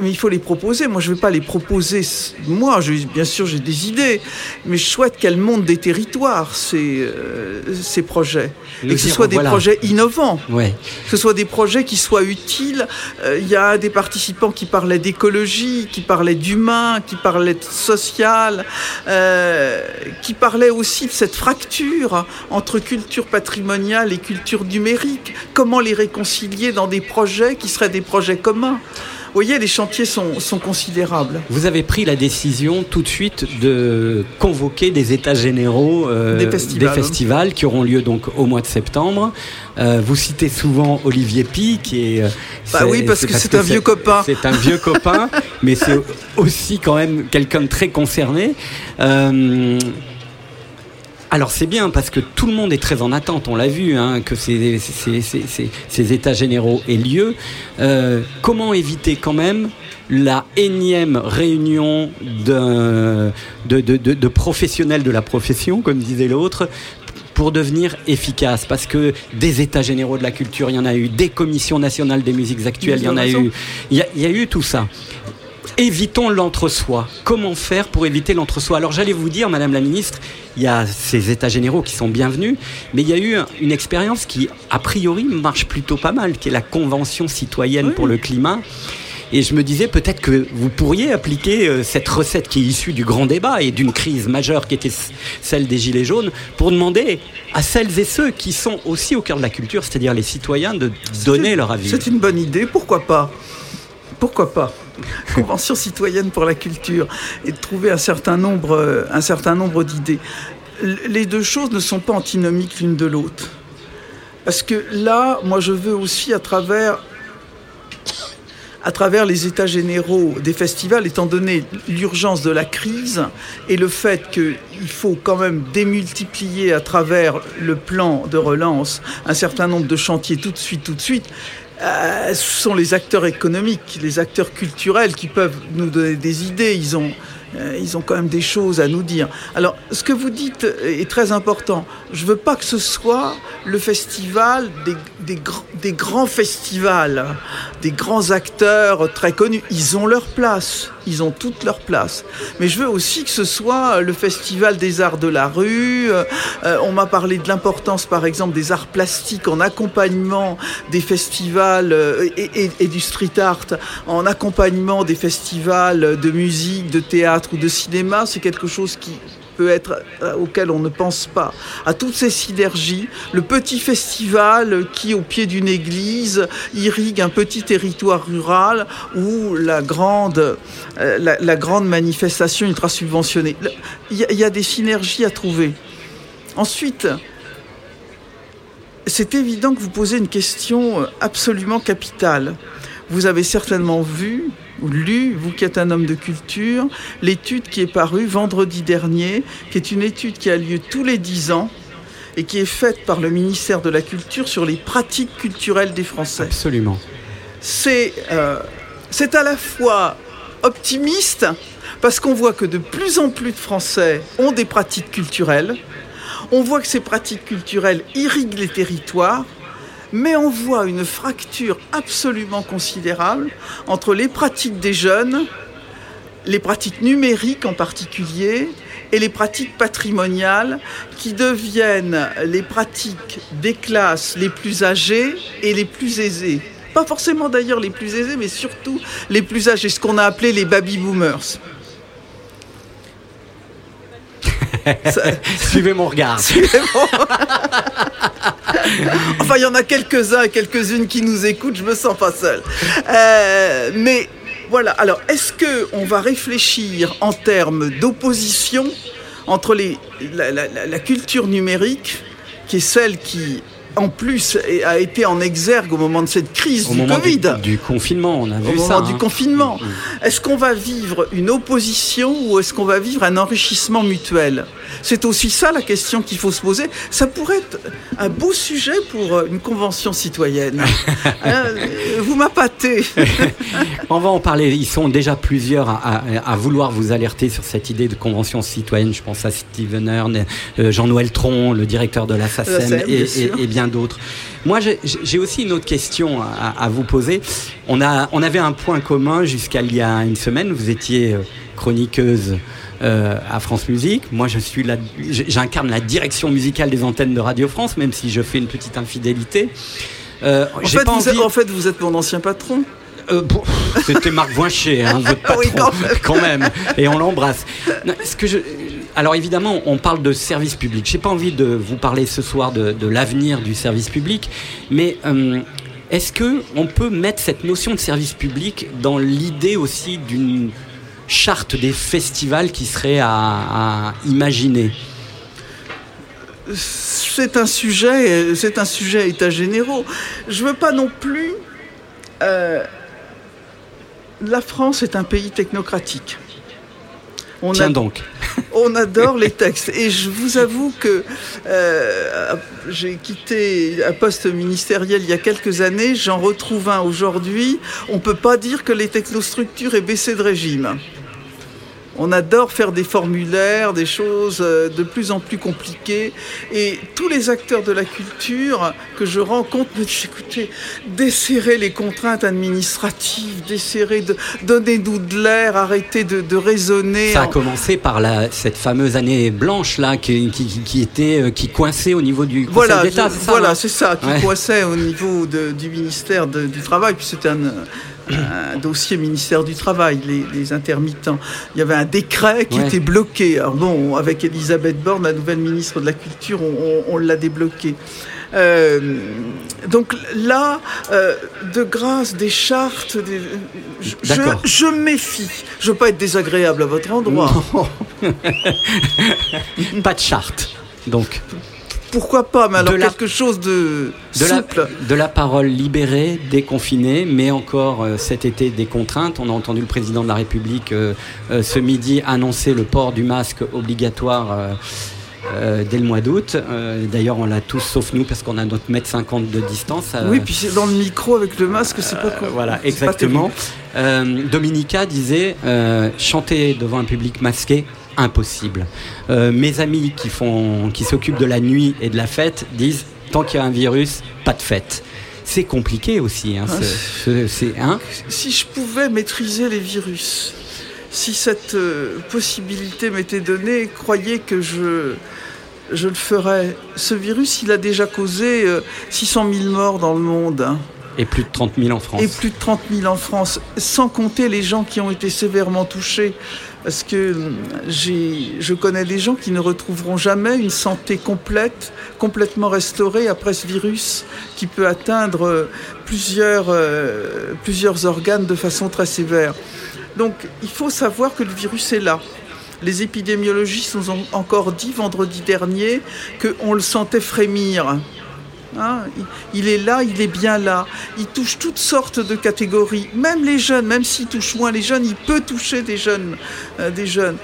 [SPEAKER 10] mais il faut les proposer. Moi, je ne vais pas les proposer. Moi, je- bien sûr, j'ai des idées, mais je souhaite qu'elles montent des territoires, ces, euh, ces projets.
[SPEAKER 3] Le
[SPEAKER 10] et que ce soit des
[SPEAKER 3] voilà.
[SPEAKER 10] projets innovants.
[SPEAKER 3] Ouais.
[SPEAKER 10] Que ce soit des projets qui soient utiles. Euh, Il y a des participants qui parlaient d'écologie, qui parlaient d'humain, qui parlaient de social, euh, qui parlaient aussi de cette fracture entre culture patrimoniale et culture numérique. Comment les réconcilier dans des projets qui seraient des projets communs? Voyez, les chantiers sont, sont considérables.
[SPEAKER 3] Vous avez pris la décision tout de suite de convoquer des états généraux euh,
[SPEAKER 10] Des festivals.
[SPEAKER 3] festivals qui auront lieu donc au mois de septembre. Euh, vous citez souvent Olivier Pi, qui est. euh,
[SPEAKER 10] Bah oui, parce que c'est un vieux copain.
[SPEAKER 3] C'est un vieux copain, mais c'est aussi quand même quelqu'un de très concerné. Euh, alors c'est bien parce que tout le monde est très en attente, on l'a vu, hein, que ces, ces- ces- ces- ces états généraux aient lieu. Euh, comment éviter quand même la énième réunion de, de- de- de professionnels de la profession, comme disait l'autre, pour devenir efficace? Parce que des états généraux de la culture, il y en a eu, des commissions nationales des musiques actuelles, il y en a eu,
[SPEAKER 10] raison.
[SPEAKER 3] il y a- il y a eu tout ça. Évitons l'entre-soi. Comment faire pour éviter l'entre-soi? Alors j'allais vous dire, Madame la Ministre, il y a ces états généraux qui sont bienvenus, mais il y a eu une expérience qui, a priori, marche plutôt pas mal, qui est la Convention citoyenne pour le climat. Et je me disais peut-être que vous pourriez appliquer euh, cette recette qui est issue du grand débat et d'une crise majeure qui était celle des Gilets jaunes pour demander à celles et ceux qui sont aussi au cœur de la culture, c'est-à-dire les citoyens, de donner leur avis.
[SPEAKER 10] C'est une bonne idée, pourquoi pas? Pourquoi pas? Convention citoyenne pour la culture et de trouver un certain nombre, d'idées. Les deux choses ne sont pas antinomiques l'une de l'autre. Parce que là, moi, je veux aussi, à travers, à travers les états généraux des festivals, étant donné l'urgence de la crise et le fait qu'il faut quand même démultiplier à travers le plan de relance un certain nombre de chantiers tout de suite, tout de suite, euh, ce sont les acteurs économiques, les acteurs culturels qui peuvent nous donner des idées. Ils ont, euh, ils ont quand même des choses à nous dire. Alors, ce que vous dites est très important. Je ne veux pas que ce soit le festival des, des, gr- des grands festivals, des grands acteurs très connus. Ils ont leur place. Ils ont toute leur place. Mais je veux aussi que ce soit le festival des arts de la rue. Euh, on m'a parlé de l'importance, par exemple, des arts plastiques en accompagnement des festivals euh, et, et- et du street art, en accompagnement des festivals de musique, de théâtre ou de cinéma. C'est quelque chose qui peut être euh, auquel on ne pense pas. À toutes ces synergies, le petit festival qui, au pied d'une église, irrigue un petit territoire rural ou la grande, euh, la, grande manifestation ultra subventionnée. Le- Il y, a- il y a des synergies à trouver. Ensuite, c'est évident que vous posez une question euh, absolument capitale. Vous avez certainement vu ou lu, vous qui êtes un homme de culture, l'étude qui est parue vendredi dernier, qui est une étude qui a lieu tous les dix ans et qui est faite par le ministère de la Culture sur les pratiques culturelles des Français.
[SPEAKER 3] Absolument.
[SPEAKER 10] C'est euh, c'est à la fois optimiste parce qu'on voit que de plus en plus de Français ont des pratiques culturelles. On voit que ces pratiques culturelles irriguent les territoires, mais on voit une fracture absolument considérable entre les pratiques des jeunes, les pratiques numériques en particulier, et les pratiques patrimoniales qui deviennent les pratiques des classes les plus âgées et les plus aisées. Pas forcément d'ailleurs les plus aisées, mais surtout les plus âgées, ce qu'on a appelé les baby boomers.
[SPEAKER 3] Suivez mon regard.
[SPEAKER 10] Suivez mon- enfin, il y en a quelques-uns et quelques-unes qui nous écoutent, je me sens pas seul. Euh, mais voilà, alors est-ce que on va réfléchir en termes d'opposition entre la culture numérique, qui est celle qui, en plus, a été en exergue au moment de cette crise
[SPEAKER 3] Au
[SPEAKER 10] du
[SPEAKER 3] moment du,
[SPEAKER 10] Covid
[SPEAKER 3] du confinement, on a
[SPEAKER 10] au
[SPEAKER 3] vu
[SPEAKER 10] moment
[SPEAKER 3] ça.
[SPEAKER 10] du
[SPEAKER 3] hein.
[SPEAKER 10] confinement. Est-ce qu'on va vivre une opposition ou est-ce qu'on va vivre un enrichissement mutuel? C'est aussi ça la question qu'il faut se poser. Ça pourrait être un beau sujet pour euh, une convention citoyenne. Hein, vous m'appâtez.
[SPEAKER 3] On va en parler. Ils sont déjà plusieurs à, à- à vouloir vous alerter sur cette idée de convention citoyenne. Je pense à Steven Hearn, euh, Jean-Noël Tron, le directeur de la SACEM et
[SPEAKER 10] bien
[SPEAKER 3] d'autres. Moi, j'ai- aussi une autre question à, à vous poser. On, a, on avait un point commun jusqu'à il y a une semaine. Vous étiez euh, chroniqueuse euh, à France Musique. Moi, je suis j'incarne la direction musicale des antennes de Radio France, même si je fais une petite infidélité. Euh,
[SPEAKER 10] En fait,
[SPEAKER 3] pas
[SPEAKER 10] vous êtes,
[SPEAKER 3] envie-
[SPEAKER 10] en fait, vous êtes mon ancien patron.
[SPEAKER 3] euh, bon, C'était Marc Voincher, hein, votre patron,
[SPEAKER 10] Oui, quand même.
[SPEAKER 3] quand même. Et on l'embrasse. Ce que je- Alors évidemment, on parle de service public. J'ai pas envie de vous parler ce soir de, l'avenir du service public, mais euh, est-ce que on peut mettre cette notion de service public dans l'idée aussi d'une charte des festivals qui serait à, imaginer?
[SPEAKER 10] C'est un sujet, c'est un sujet à état généraux. Je veux pas non plus. euh, la France est un pays technocratique. On
[SPEAKER 3] Tiens
[SPEAKER 10] a-
[SPEAKER 3] donc.
[SPEAKER 10] On adore les textes. Et je vous avoue que euh, j'ai quitté un poste ministériel il y a quelques années. J'en retrouve un aujourd'hui. On ne peut pas dire que les technostructures aient baissé de régime. On adore faire des formulaires, des choses euh, de plus en plus compliquées. Et tous les acteurs de la culture que je rencontre me disent, écoutez, desserrer les contraintes administratives, desserrer, de, donnez-nous de l'air, arrêtez de, de raisonner.
[SPEAKER 3] Ça a
[SPEAKER 10] en-
[SPEAKER 3] commencé par la, cette fameuse année blanche là qui, qui, qui- qui était euh, qui coinçait au niveau du Conseil
[SPEAKER 10] Voilà,
[SPEAKER 3] d'État.
[SPEAKER 10] je-
[SPEAKER 3] c'est ça,
[SPEAKER 10] voilà, c'est ça, qui
[SPEAKER 3] Ouais.
[SPEAKER 10] coinçait au niveau de- du ministère de- du Travail, puis c'était un, un dossier ministère du Travail, les, les intermittents. Il y avait un décret qui
[SPEAKER 3] Ouais.
[SPEAKER 10] était bloqué. Alors bon, avec Elisabeth Borne, la nouvelle ministre de la Culture, on, on- on l'a débloqué. Euh, donc là, euh, de grâce, des chartes, des- je, je, méfie. Je veux pas être désagréable à votre endroit.
[SPEAKER 3] Pas de charte. Donc,
[SPEAKER 10] Pourquoi pas Mais alors
[SPEAKER 3] De la-
[SPEAKER 10] quelque chose de,
[SPEAKER 3] de la, de la parole libérée, déconfinée, mais encore euh, cet été des contraintes. On a entendu le président de la République euh, euh, ce midi annoncer le port du masque obligatoire. euh, dès le mois d'août. Euh, D'ailleurs, on l'a tous sauf nous parce qu'on a notre mètre 50 de distance. euh,
[SPEAKER 10] Oui, puis c'est dans le micro avec le masque, c'est pas quoi.
[SPEAKER 3] Voilà, exactement. Dominica disait chanter devant un public masqué, impossible. Euh, mes amis qui font, qui s'occupent de la nuit et de la fête disent tant qu'il y a un virus, pas de fête. C'est compliqué aussi. Hein,
[SPEAKER 10] Ah,
[SPEAKER 3] ce- ce- c'est hein
[SPEAKER 10] Si je pouvais maîtriser les virus, si cette euh, possibilité m'était donnée, croyez que je, je le ferais. Ce virus, il a déjà causé euh, 600 000 morts dans le monde. hein.
[SPEAKER 3] et plus de 30 000 en France.
[SPEAKER 10] Et plus de 30 000 en France, sans compter les gens qui ont été sévèrement touchés. Parce que je connais des gens qui ne retrouveront jamais une santé complète, complètement restaurée après ce virus qui peut atteindre plusieurs, euh, plusieurs organes de façon très sévère. Donc il faut savoir que le virus est là. Les épidémiologistes nous ont encore dit vendredi dernier qu'on le sentait frémir. Hein, il- est là, il est bien là. Il touche toutes sortes de catégories, même les jeunes, même s'il touche moins les jeunes, il peut toucher des jeunes. euh, des jeunes.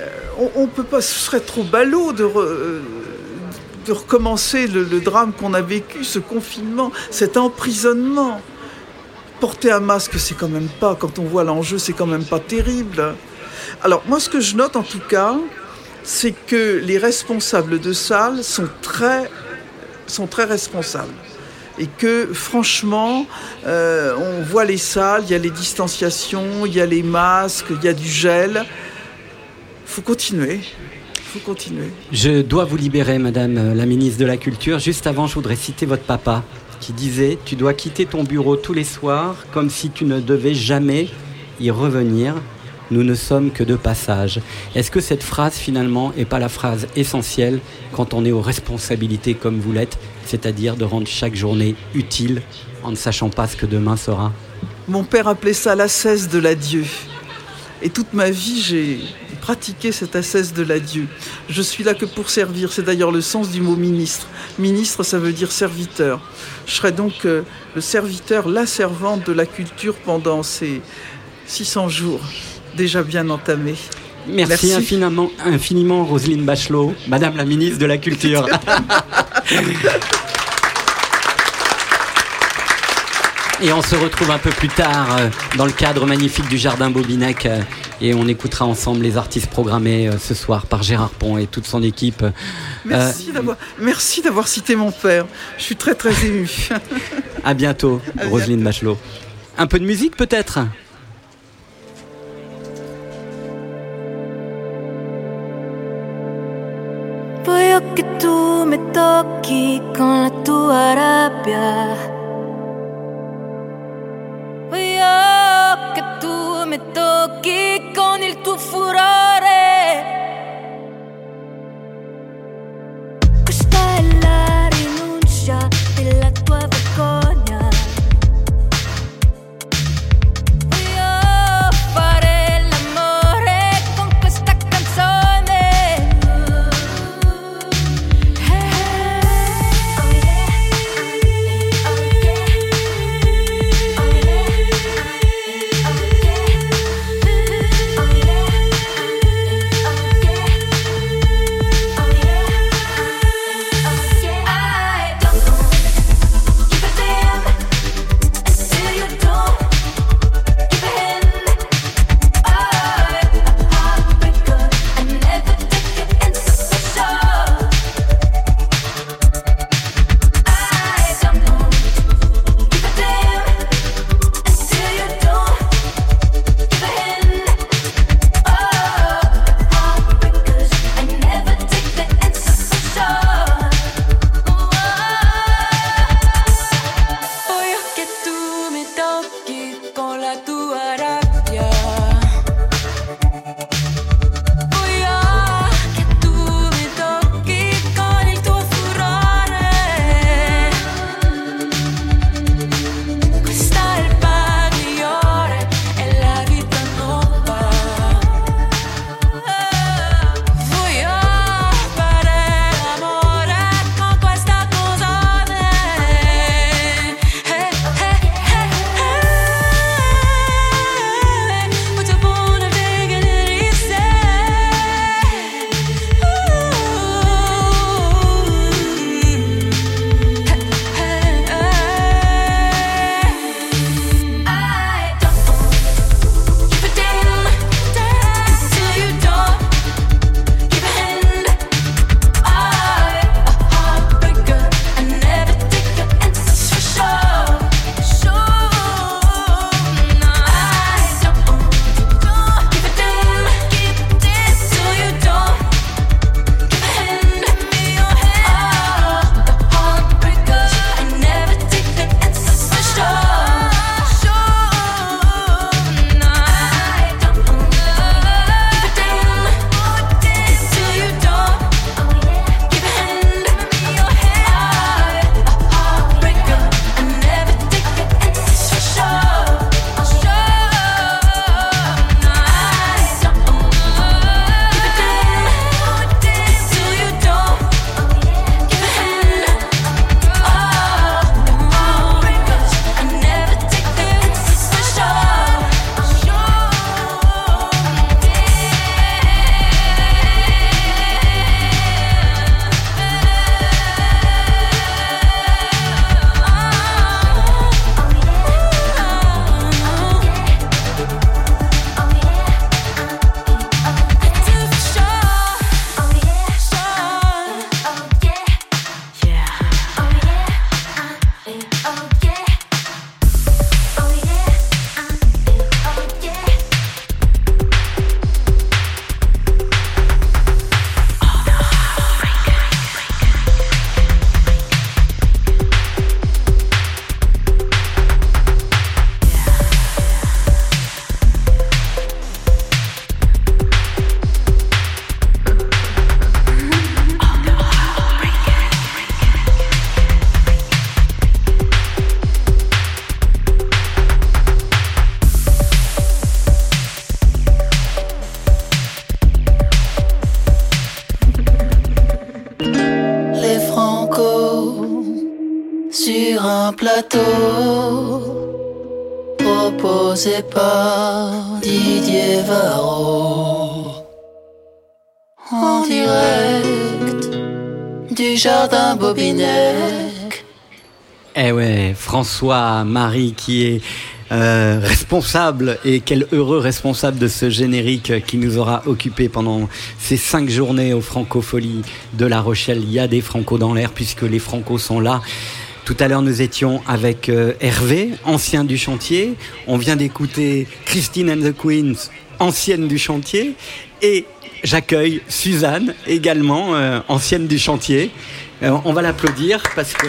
[SPEAKER 10] Euh, on, on peut pas, ce serait trop ballot euh, de recommencer le, le drame qu'on a vécu, ce confinement, cet emprisonnement. Porter un masque, c'est quand même pas, quand on voit l'enjeu, c'est quand même pas terrible. Alors moi, ce que je note en tout cas, c'est que les responsables de salles sont très sont très responsables. Et que franchement, euh, on voit les salles, il y a les distanciations, il y a les masques, il y a du gel. faut continuer. faut continuer.
[SPEAKER 3] Je dois vous libérer, Madame la ministre de la Culture. Juste avant, je voudrais citer votre papa qui disait Tu dois quitter ton bureau tous les soirs comme si tu ne devais jamais y revenir. Nous ne sommes que de passage. Est-ce que cette phrase finalement n'est pas la phrase essentielle quand on est aux responsabilités comme vous l'êtes, c'est-à-dire de rendre chaque journée utile en ne sachant pas ce que demain sera?
[SPEAKER 10] Mon père appelait ça l'ascèse de l'adieu. Et toute ma vie, j'ai pratiqué cette ascèse de l'adieu. Je suis là que pour servir. C'est d'ailleurs le sens du mot ministre. Ministre, ça veut dire serviteur. Je serai donc euh, le serviteur, la servante de la culture pendant ces 600 jours déjà bien entamés.
[SPEAKER 3] Merci, Infiniment, infiniment, Roselyne Bachelot, Madame la ministre de la Culture. Et on se retrouve un peu plus tard euh, dans le cadre magnifique du Jardin Bobinec euh, et on écoutera ensemble les artistes programmés euh, ce soir par Gérard Pont et toute son équipe.
[SPEAKER 10] Merci d'avoir, merci d'avoir cité mon père. Je suis très très ému.
[SPEAKER 3] à bientôt,
[SPEAKER 10] À
[SPEAKER 3] Roselyne Bachelot. Un peu de musique peut-être?
[SPEAKER 9] Che tu mi tocchi con la tua rabbia. Voglio che tu mi tocchi con il tuo furore.
[SPEAKER 2] Proposé par Didier Varro. En direct du jardin Bobinec.
[SPEAKER 3] Eh ouais, François Marie qui est euh, responsable et quel heureux responsable de ce générique qui nous aura occupé pendant ces cinq journées aux Francopholies de La Rochelle. Il y a des Francos dans l'air puisque les Francos sont là. Tout à l'heure, nous étions avec euh, Hervé, ancien du chantier. On vient d'écouter Christine and the Queens, ancienne du chantier. Et j'accueille Suzanne, également euh, ancienne du chantier. Euh, on va l'applaudir parce que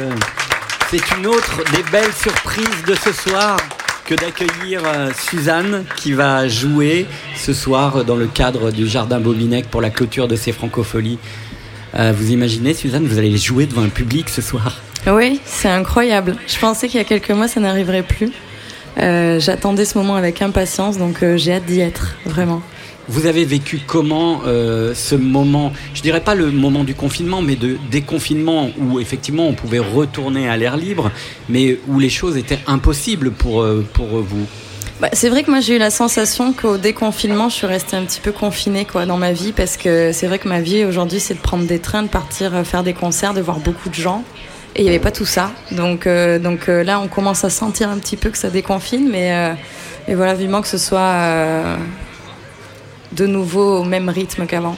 [SPEAKER 3] c'est une autre des belles surprises de ce soir que d'accueillir Suzanne qui va jouer ce soir dans le cadre du Jardin Bobinec pour la clôture de ces francopholies. Vous imaginez, Suzanne, vous allez jouer devant un public ce soir
[SPEAKER 16] Oui, c'est incroyable. Je pensais qu'il y a quelques mois, ça n'arriverait plus. Euh, J'attendais ce moment avec impatience, donc euh, j'ai hâte d'y être, vraiment.
[SPEAKER 3] Vous avez vécu comment euh, ce moment, je dirais pas le moment du confinement, mais de déconfinement où effectivement on pouvait retourner à l'air libre, mais où les choses étaient impossibles pour, pour vous?
[SPEAKER 16] Bah, c'est vrai que moi j'ai eu la sensation qu'au déconfinement, je suis restée un petit peu confinée quoi, dans ma vie parce que c'est vrai que ma vie aujourd'hui c'est de prendre des trains, de partir faire des concerts, de voir beaucoup de gens. Et il n'y avait pas tout ça. Donc, euh, donc euh, là on commence à sentir un petit peu que ça déconfine, mais, euh, mais voilà, vivement que ce soit de nouveau au même rythme qu'avant.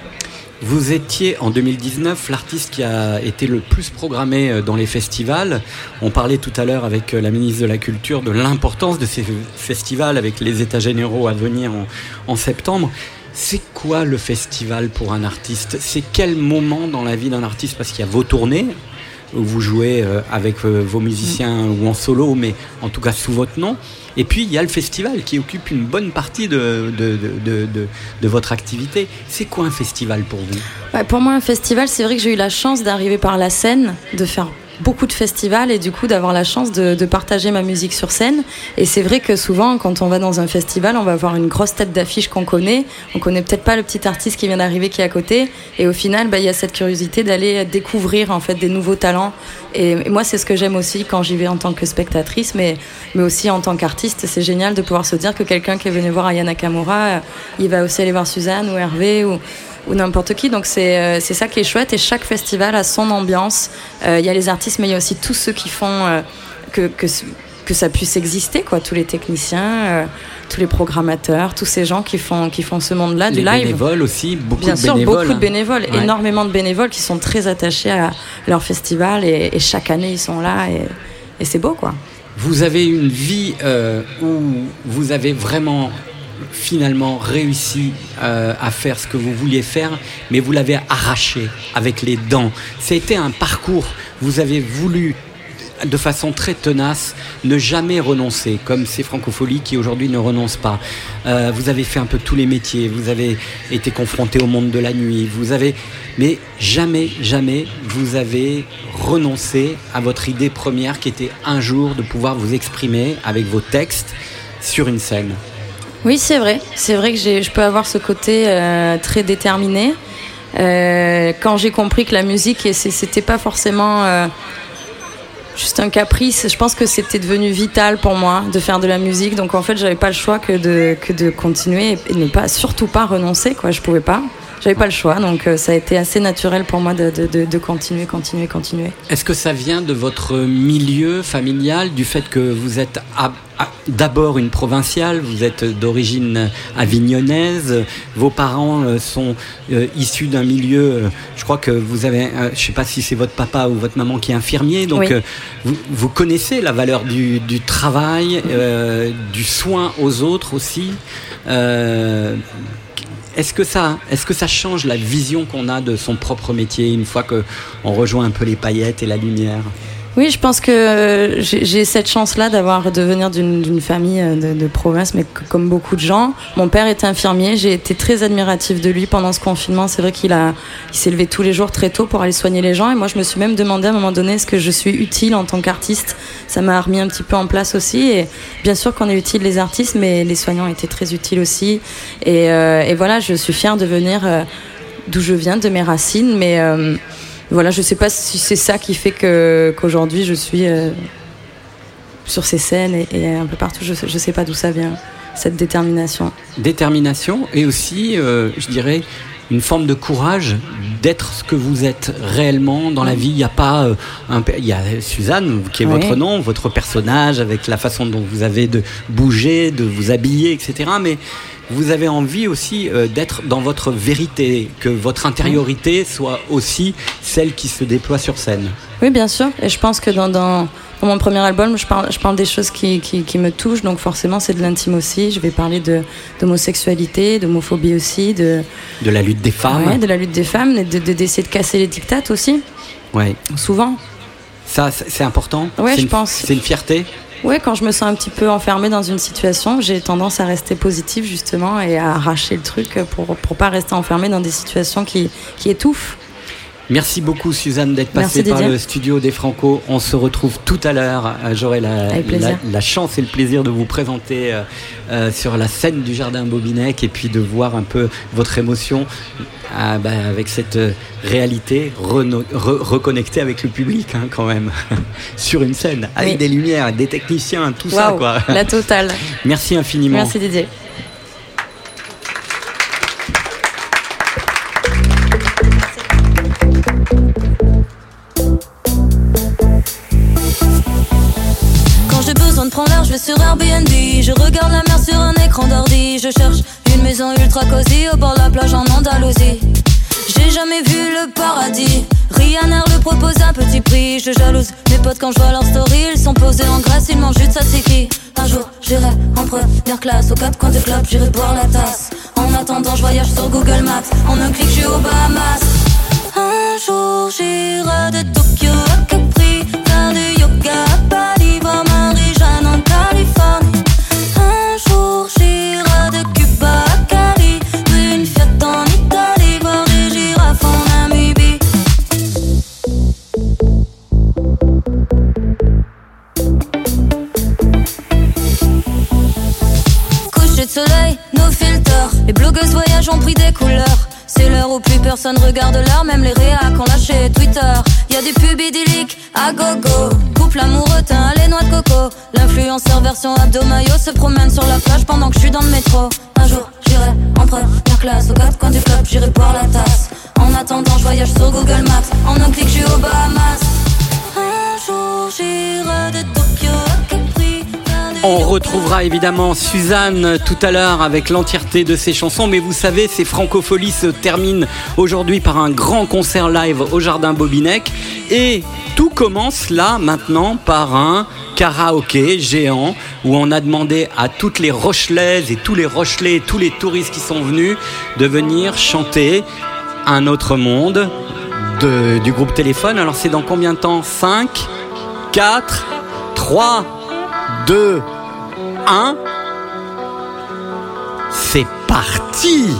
[SPEAKER 3] Vous étiez en 2019 l'artiste qui a été le plus programmé dans les festivals. On parlait tout à l'heure avec la ministre de la Culture de l'importance de ces festivals avec les états généraux à venir en, en septembre. C'est quoi le festival pour un artiste? C'est quel moment dans la vie d'un artiste? Parce qu'il y a vos tournées, où vous jouez euh, avec euh, vos musiciens ou en solo, mais en tout cas sous votre nom. Et puis il y a le festival qui occupe une bonne partie de, de, de, de, votre activité. C'est quoi un festival pour vous?
[SPEAKER 16] Ouais, pour moi, un festival, c'est vrai que j'ai eu la chance d'arriver par la scène, de faire beaucoup de festivals et du coup d'avoir la chance de, de partager ma musique sur scène. Et c'est vrai que souvent, quand on va dans un festival, on va voir une grosse tête d'affiche qu'on connaît. On connaît peut-être pas le petit artiste qui vient d'arriver qui est à côté. Et au final, bah, il y a cette curiosité d'aller découvrir en fait des nouveaux talents. Et, moi, c'est ce que j'aime aussi quand j'y vais en tant que spectatrice, mais, mais aussi en tant qu'artiste. C'est génial de pouvoir se dire que quelqu'un qui est venu voir Aya Nakamura, euh, il va aussi aller voir Suzanne ou Hervé ou ou n'importe qui. Donc c'est euh, c'est ça qui est chouette et chaque festival a son ambiance. Euh, Il y a les artistes, mais il y a aussi tous ceux qui font euh, que, que, que ça puisse exister, quoi. Tous les techniciens, tous les programmateurs, tous ces gens qui font, qui font ce monde-là, du
[SPEAKER 3] Les
[SPEAKER 16] live.
[SPEAKER 3] bénévoles aussi, beaucoup
[SPEAKER 16] Bien
[SPEAKER 3] de
[SPEAKER 16] sûr,
[SPEAKER 3] bénévoles.
[SPEAKER 16] beaucoup de bénévoles,
[SPEAKER 3] Ouais.
[SPEAKER 16] énormément de bénévoles qui sont très attachés à leur festival et, et chaque année ils sont là et, et c'est beau quoi.
[SPEAKER 3] Vous avez une vie euh, où vous avez vraiment finalement réussi euh, à faire ce que vous vouliez faire, mais vous l'avez arraché avec les dents. C'était un parcours. Vous avez voulu de façon très tenace, ne jamais renoncer, comme ces francopholies qui aujourd'hui ne renoncent pas. Euh, vous avez fait un peu tous les métiers, vous avez été confronté au monde de la nuit, vous avez, mais jamais, jamais vous avez renoncé à votre idée première qui était un jour de pouvoir vous exprimer avec vos textes sur une scène.
[SPEAKER 16] Oui, c'est vrai. C'est vrai que je peux avoir ce côté euh, très déterminé. Euh, quand j'ai compris que la musique, c'était pas forcément euh, juste un caprice, je pense que c'était devenu vital pour moi de faire de la musique. Donc en fait, j'avais pas le choix que de, que de continuer et ne pas, surtout pas renoncer. Quoi. Je pouvais pas. J'avais pas le choix. Donc ça a été assez naturel pour moi de, de, de, continuer, continuer, continuer.
[SPEAKER 3] Est-ce que ça vient de votre milieu familial, du fait que vous êtes à- d'abord une provinciale, vous êtes d'origine avignonnaise, vos parents euh, sont euh, issus d'un milieu, euh, je crois que vous avez, je sais pas si c'est votre papa ou votre maman qui est infirmier, donc
[SPEAKER 16] Oui.
[SPEAKER 3] vous, vous connaissez la valeur du, du travail, euh, du soin aux autres aussi. Euh, est-ce que ça, est-ce que ça change la vision qu'on a de son propre métier une fois que on rejoint un peu les paillettes et la lumière?
[SPEAKER 16] Oui, je pense que euh, j'ai cette chance-là d'avoir de venir d'une famille euh, de, province, mais comme beaucoup de gens. Mon père était infirmier, j'ai été très admirative de lui pendant ce confinement. C'est vrai qu'il a, il s'est levé tous les jours très tôt pour aller soigner les gens. Et moi, je me suis même demandé à un moment donné est-ce que je suis utile en tant qu'artiste? Ça m'a remis un petit peu en place aussi. Et bien sûr qu'on est utile les artistes, mais les soignants étaient très utiles aussi. Et, euh, voilà, je suis fière de venir d'où je viens, de mes racines, mais voilà, je sais pas si c'est ça qui fait que qu'aujourd'hui je suis euh, sur ces scènes et, et un peu partout. Je, sais- je sais pas d'où ça vient, cette détermination.
[SPEAKER 3] Détermination et aussi, euh, je dirais, une forme de courage d'être ce que vous êtes réellement dans la vie. Il n'y a pas euh, un, il y a Suzanne qui est
[SPEAKER 16] Oui.
[SPEAKER 3] votre nom, votre personnage avec la façon dont vous avez de bouger, de vous habiller, etc. Mais vous avez envie aussi euh, d'être dans votre vérité, que votre intériorité soit aussi celle qui se déploie sur scène.
[SPEAKER 16] Oui, bien sûr. Et je pense que dans, dans, dans mon premier album, je parle, je parle des choses qui, qui, qui me touchent. Donc forcément, c'est de l'intime aussi. Je vais parler de d'homosexualité, d'homophobie aussi, de,
[SPEAKER 3] De la lutte des femmes.
[SPEAKER 16] ouais, de la lutte des femmes, et de- de- d'essayer de, casser les dictates aussi,
[SPEAKER 3] Ouais.
[SPEAKER 16] souvent.
[SPEAKER 3] Ça, c'est important. C'est
[SPEAKER 16] je
[SPEAKER 3] une-
[SPEAKER 16] pense.
[SPEAKER 3] C'est une fierté.
[SPEAKER 16] Ouais, quand je me sens un petit peu enfermée dans une situation, j'ai tendance à rester positive justement et à arracher le truc pour pour pas rester enfermée dans des situations qui, qui étouffent.
[SPEAKER 3] Merci beaucoup Suzanne d'être passée par le studio des Franco. On se retrouve tout à l'heure. Euh, J'aurai la, chance et le plaisir de vous présenter euh, euh, sur la scène du Jardin Bobinec et puis de voir un peu votre émotion bah, avec cette réalité re- reconnectée avec le public hein, quand même sur une scène avec
[SPEAKER 16] Oui.
[SPEAKER 3] des lumières, des techniciens, tout ça quoi.
[SPEAKER 16] la totale.
[SPEAKER 3] Merci infiniment.
[SPEAKER 16] Merci Didier.
[SPEAKER 17] Je cherche une maison ultra cosy au bord de la plage en Andalousie. J'ai jamais vu le paradis. Rihanna le propose à petit prix. Je jalouse mes potes quand je vois leur story. Ils sont posés en Grèce, ils mangent du tzatziki. Un jour, j'irai en première classe. Aux quatre coins du club, j'irai boire la tasse. En attendant, je voyage sur Google Maps. En un clic, je suis aux Bahamas. Un jour, j'irai de Tokyo à Capri. Faire du yoga à Bali. Voir Marie-Jeanne en Californie. Soleil, nos filters. Les blogueuses voyagent ont pris des couleurs. C'est l'heure où plus personne regarde l'heure, même les réacs ont lâché Twitter. Y a des pubs idylliques à gogo. Couple amoureux, teint, les noix de coco. L'influenceur version abdomayo se promène sur la plage pendant que je suis dans le métro. Un jour, j'irai en première classe. Aux quatre coins du club, j'irai boire la tasse. En attendant, je voyage sur Google Maps. En un clic, je suis aux Bahamas. Un jour, j'irai de Tokyo.
[SPEAKER 3] On retrouvera évidemment Suzanne tout à l'heure avec l'entièreté de ses chansons, mais vous savez, ces francopholies se terminent aujourd'hui par un grand concert live au Jardin Bobinec. Et tout commence là maintenant par un karaoké géant où on a demandé à toutes les Rochelaises et tous les Rochelais tous les touristes qui sont venus de venir chanter un autre monde de- du groupe Téléphone. Alors c'est dans combien de temps? 5, 4, 3, 2, 1. C'est parti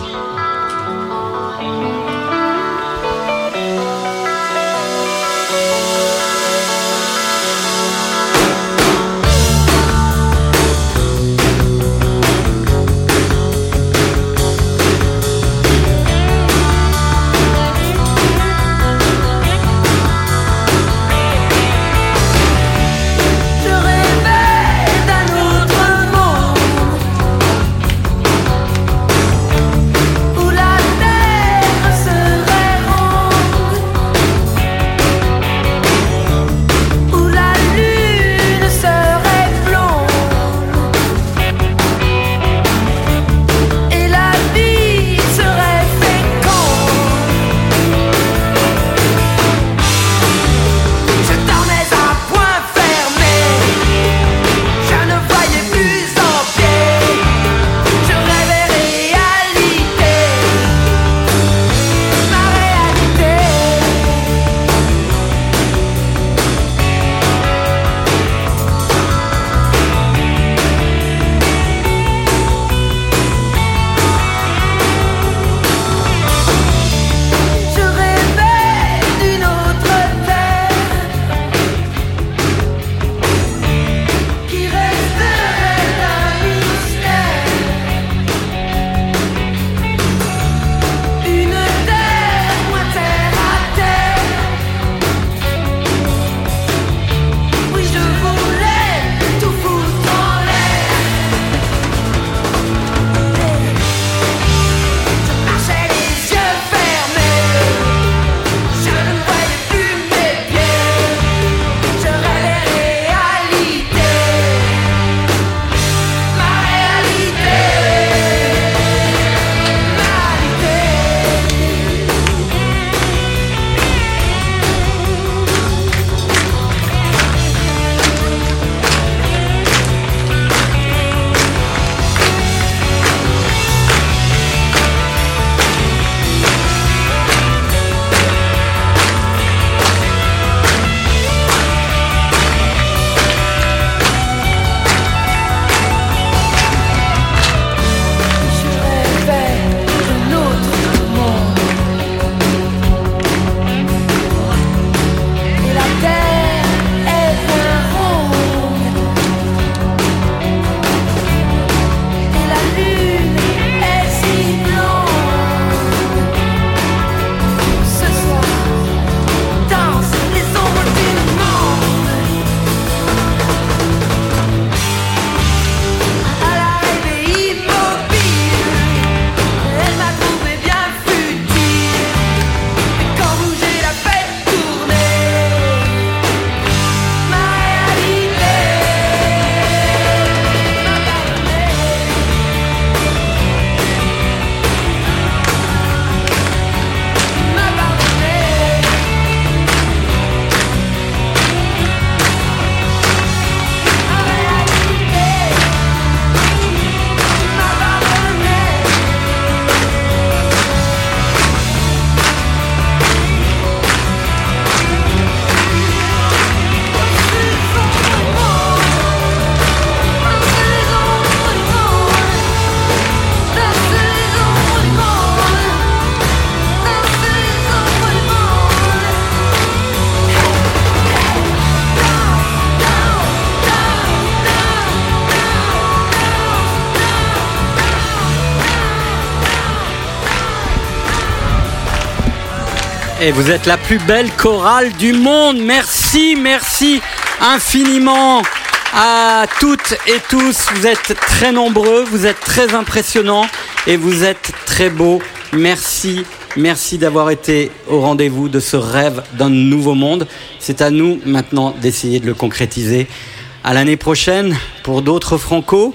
[SPEAKER 3] Et vous êtes la plus belle chorale du monde. Merci, merci infiniment à toutes et tous. Vous êtes très nombreux, vous êtes très impressionnants et vous êtes très beaux. Merci, merci d'avoir été au rendez-vous de ce rêve d'un nouveau monde. C'est à nous maintenant d'essayer de le concrétiser. À l'année prochaine pour d'autres Franco.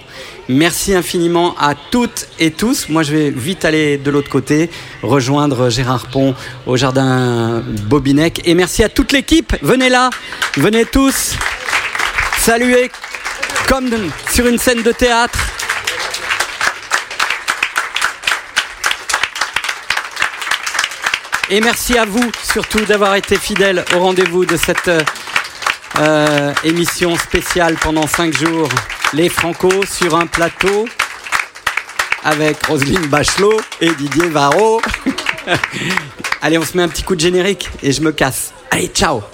[SPEAKER 3] Merci infiniment à toutes et tous. Moi, je vais vite aller de l'autre côté, rejoindre Gérard Pont au jardin Bobinec. Et merci à toute l'équipe. Venez là, venez tous. Saluez comme sur une scène de théâtre. Et merci à vous surtout d'avoir été fidèles au rendez-vous de cette euh, émission spéciale pendant cinq jours. Les Franco sur un plateau avec Roselyne Bachelot et Didier Varro. Allez, on se met un petit coup de générique et je me casse. Allez, ciao